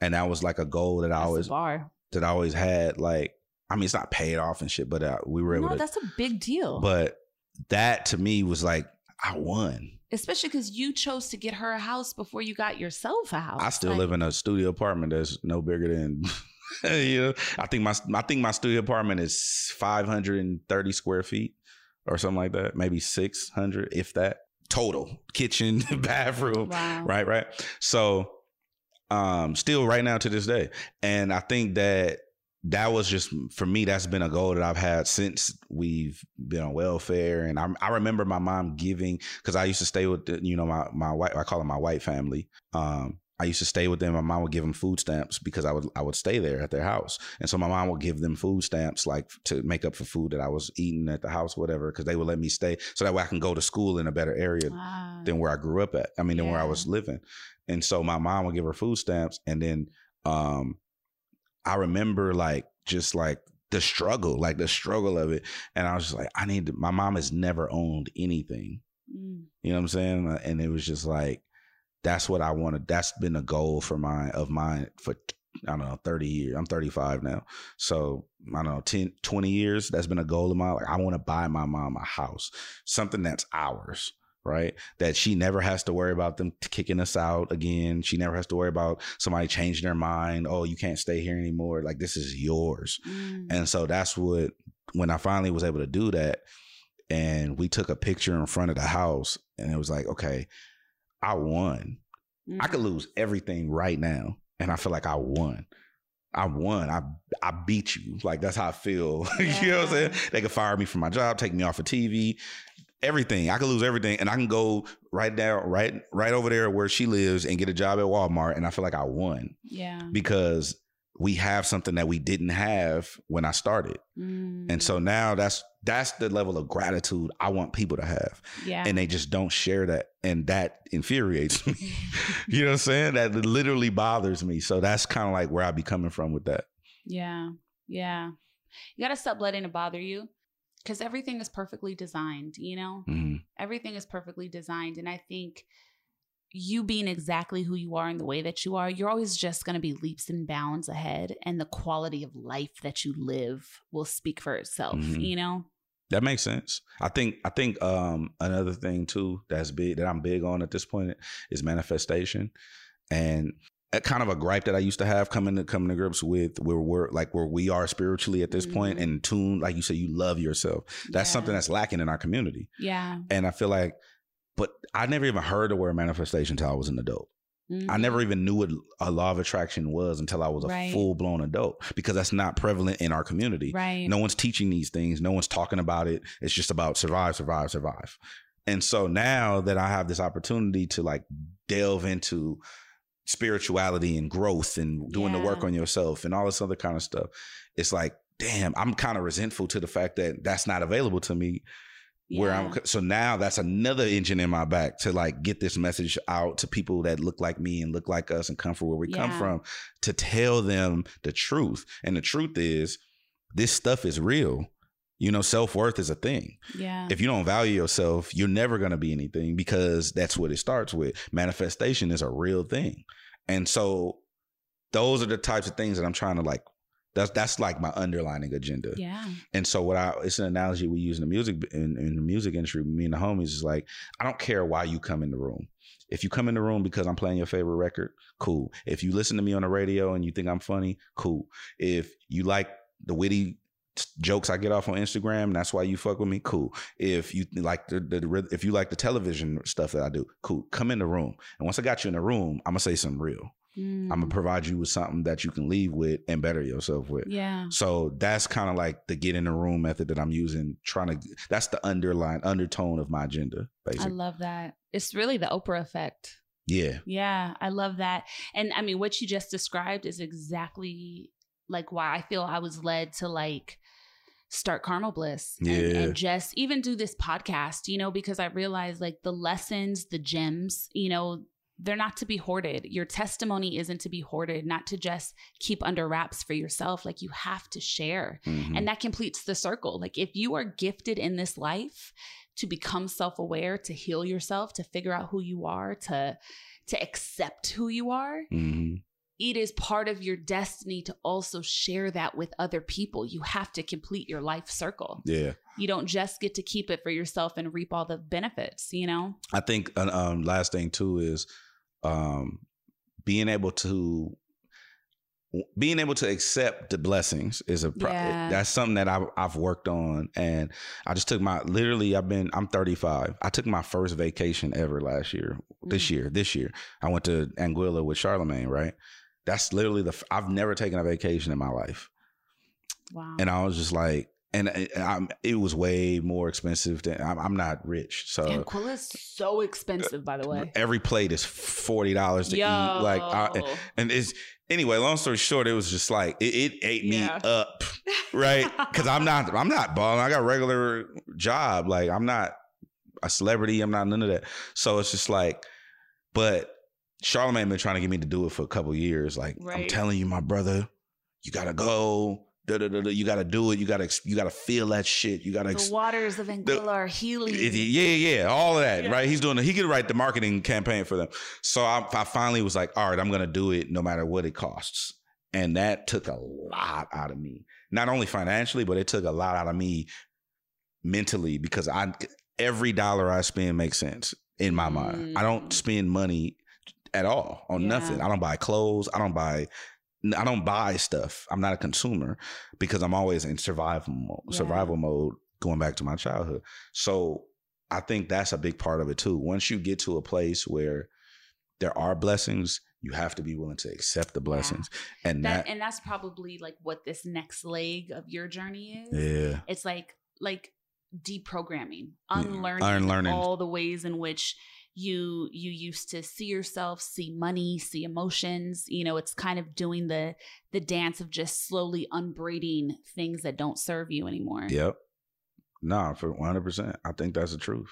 And that was like a goal that I That's the always that I always had. Like, I mean, it's not paid off and shit, but uh, we were able No, to. that's a big deal. But that to me was like, I won. Especially because you chose to get her a house before you got yourself a house. I still Like, live in a studio apartment that's no bigger than. you know, I think my I think my studio apartment is 530 square feet or something like that, maybe 600 if that total kitchen bathroom. Wow. Right, right. So, um, still right now to this day, and I think that that was just for me. That's been a goal that I've had since we've been on welfare, and I, I remember my mom giving because I used to stay with the, you know my my white I call it my white family. Um, I used to stay with them. My mom would give them food stamps because I would I would stay there at their house, and so my mom would give them food stamps like to make up for food that I was eating at the house, whatever, because they would let me stay so that way I can go to school in a better area Wow. than where I grew up at. I mean, than where I was living, and so my mom would give her food stamps, and then um, I remember like just like the struggle, like the struggle of it. And I was just like, I need to, my mom has never owned anything. Mm. You know what I'm saying? Uh, And it was just like, that's what I wanted. That's been a goal for my, of mine for I don't know, 30 years. I'm 35 now. So I don't know, 10, 20 years. That's been a goal of mine. Like I want to buy my mom a house, something that's ours. Right. That she never has to worry about them kicking us out again. She never has to worry about somebody changing their mind. Oh, you can't stay here anymore. Like this is yours. Mm. And so that's what, when I finally was able to do that, and we took a picture in front of the house, and it was like, okay, I won. I could lose everything right now, and I feel like I won. I won. I I beat you. Like that's how I feel. you know what I'm saying? They could fire me from my job, take me off of TV, everything. I could lose everything, and I can go right down, right, right over there where she lives, and get a job at Walmart, and I feel like I won Yeah. because we have something that we didn't have when I started. Mm. And so now that's that's the level of gratitude I want people to have. Yeah. And they just don't share that. And that infuriates me. you know what I'm saying? That literally bothers me. So that's kind of like where I be coming from with that. Yeah. Yeah. You got to stop letting it bother you because everything is perfectly designed, you know? Mhm. Everything is perfectly designed. And I think you being exactly who you are and the way that you are, you're always just going to be leaps and bounds ahead. And the quality of life that you live will speak for itself, Mhm. you know? That makes sense. I think I think um another thing too that's big that I'm big on at this point is manifestation. And kind of a gripe that I used to have coming to coming to grips with where we're like where we are spiritually at this point and tune, like you say, you love yourself. That's something that's lacking in our community. Yeah. And I feel like, but I never even heard the word manifestation until I was an adult. I never even knew what a law of attraction was until I was a Mm-hmm. Right. full blown adult because that's not prevalent in our community. Right. No one's teaching these things. No one's talking about it. It's just about survive, survive, survive. And so now that I have this opportunity to like delve into spirituality and growth and doing the work on yourself and all this other kind of stuff, it's like, damn, I'm kind of resentful to the fact that that's not available to me where I'm so now that's another engine in my back to like get this message out to people that look like me and look like us and come from where we come from to tell them the truth. And the truth is this stuff is real. You know, self-worth is a thing. Yeah. If you don't value yourself, you're never going to be anything because that's what it starts with. Manifestation is a real thing. And so those are the types of things that I'm trying to like that's that's like my underlining agenda. Yeah. And so what I it's an analogy we use in the music in, in the music industry, me and the homies is like, I don't care why you come in the room. If you come in the room because I'm playing your favorite record, cool. If you listen to me on the radio and you think I'm funny, cool. If you like the witty jokes I get off on Instagram, and that's why you fuck with me, cool. If you like the, the, if you like the television stuff that I do, cool. Come in the room. And once I got you in the room, I'm gonna say something real. Mm. I'm gonna provide you with something that you can leave with and better yourself with. Yeah. So that's kind of like the get in the room method that I'm using. Trying to that's the underlying undertone of my agenda, I love that. It's really the Oprah effect. yeah. Yeah, I love that. And I mean, what you just described is exactly like why I feel I was led to like start Carnal Bliss and, Yeah. and just even do this podcast, you know, because I realized like the lessons, the gems, you know, they're not to be hoarded. Your testimony isn't to be hoarded, not to just keep under wraps for yourself. Like you have to share. Mhm. And that completes the circle. Like if you are gifted in this life to become self-aware, to heal yourself, to figure out who you are, to to accept who you are, Mhm. It is part of your destiny to also share that with other people. You have to complete your life circle. Yeah. You don't just get to keep it for yourself and reap all the benefits, you know? I think uh, um last thing too is um being able to being able to accept the blessings is a pro- Yeah. that's something that I've, I've worked on and i just took my literally i've been i'm 35 i took my first vacation ever last year this Mm. year this year i went to Anguilla with Charlamagne right that's literally the i've never taken a vacation in my life Wow. and i was just like and it, I'm, it was way more expensive than I'm, I'm not rich so Anguilla is so expensive, by the way. every plate is forty dollars to eat. Like, I, and it's anyway. Long story short, it was just like it, it ate me Yeah. up, right? Because I'm not, I'm not balling. I got a regular job. Like, I'm not a celebrity. I'm not none of that. So it's just like, but Charlamagne been trying to get me to do it for a couple years. Like, I'm telling you, my brother, you gotta go. Da, da, da, you gotta do it. You gotta you gotta feel that shit. You gotta The waters of Anguilla are healing. yeah, yeah, all of that, right? He's doing. He could write the marketing campaign for them. So I, I finally was like, all right, I'm gonna do it no matter what it costs, and that took a lot out of me. Not only financially, but it took a lot out of me mentally because I every dollar I spend makes sense in my mind. I don't mm. spend money at all on Yeah. nothing. I don't buy clothes. I don't buy. I don't buy stuff. I'm not a consumer because I'm always in survival mode. Yeah. Survival mode. Going back to my childhood, so I think that's a big part of it too. Once you get to a place where there are blessings, you have to be willing to accept the blessings, and that, that, and that's probably like what this next leg of your journey is. yeah, It's like like deprogramming, Yeah, unlearning, unlearning. all the ways in which you you used to see yourself, see money, see emotions. You know, it's kind of doing the the dance of just slowly unbraiding things that don't serve you anymore. yep. Nah, for 100. percent I think that's the truth.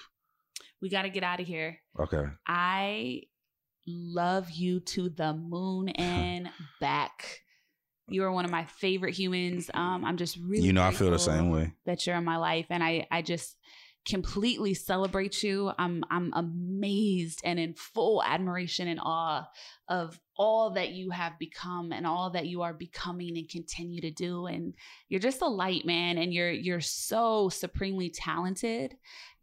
We got to get out of here. Okay. I love you to the moon and back. You are one of my favorite humans. Um, I'm just really You know, I feel the same way. that you're in my life, and I I just completely celebrate you. I'm I'm amazed and in full admiration and awe of all that you have become and all that you are becoming and continue to do. And you're just a light, man. And you're you're so supremely talented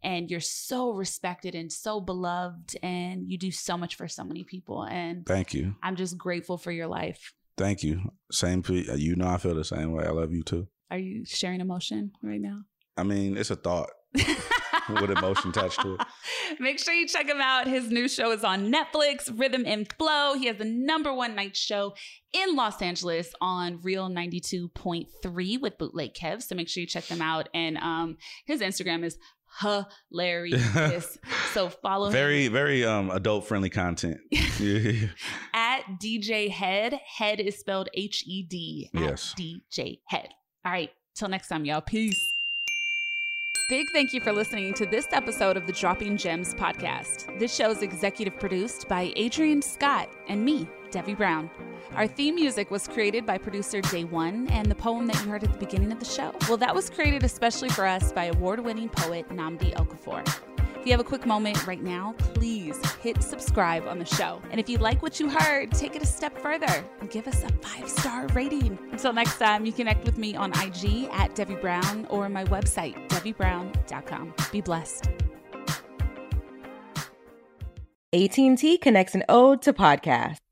and you're so respected and so beloved and you do so much for so many people. And Thank you. I'm just grateful for your life. Thank you. Same you. Know I feel the same way. I love you too. Are you sharing emotion right now? I mean, it's a thought with emotion attached to it. Make sure you check him out. His new show is on Netflix, Rhythm and Flow. He has the number one night show in Los Angeles on Real 92.3 with Bootleg Kev. So make sure you check them out. And um, his Instagram is hilarious. so follow him Very, very um adult friendly content. At DJ Hed. Hed is spelled H E D. Yes. DJ Hed. All right. Till next time, y'all. Peace. Big thank you for listening to this episode of the Dropping Gems podcast. This show is executive produced by Adrian Scott and me, Devi Brown. Our theme music was created by producer Day One, and the poem that you heard at the beginning of the show, well, that was created especially for us by award winning poet Namdi Okafor. If you have a quick moment right now, please hit subscribe on the show. And if you like what you heard, take it a step further and give us a five star rating. Until next time, you connect with me on IG at Devi Brown or my website, devibrown.com. Be blessed. AT&T connects an ode to podcast.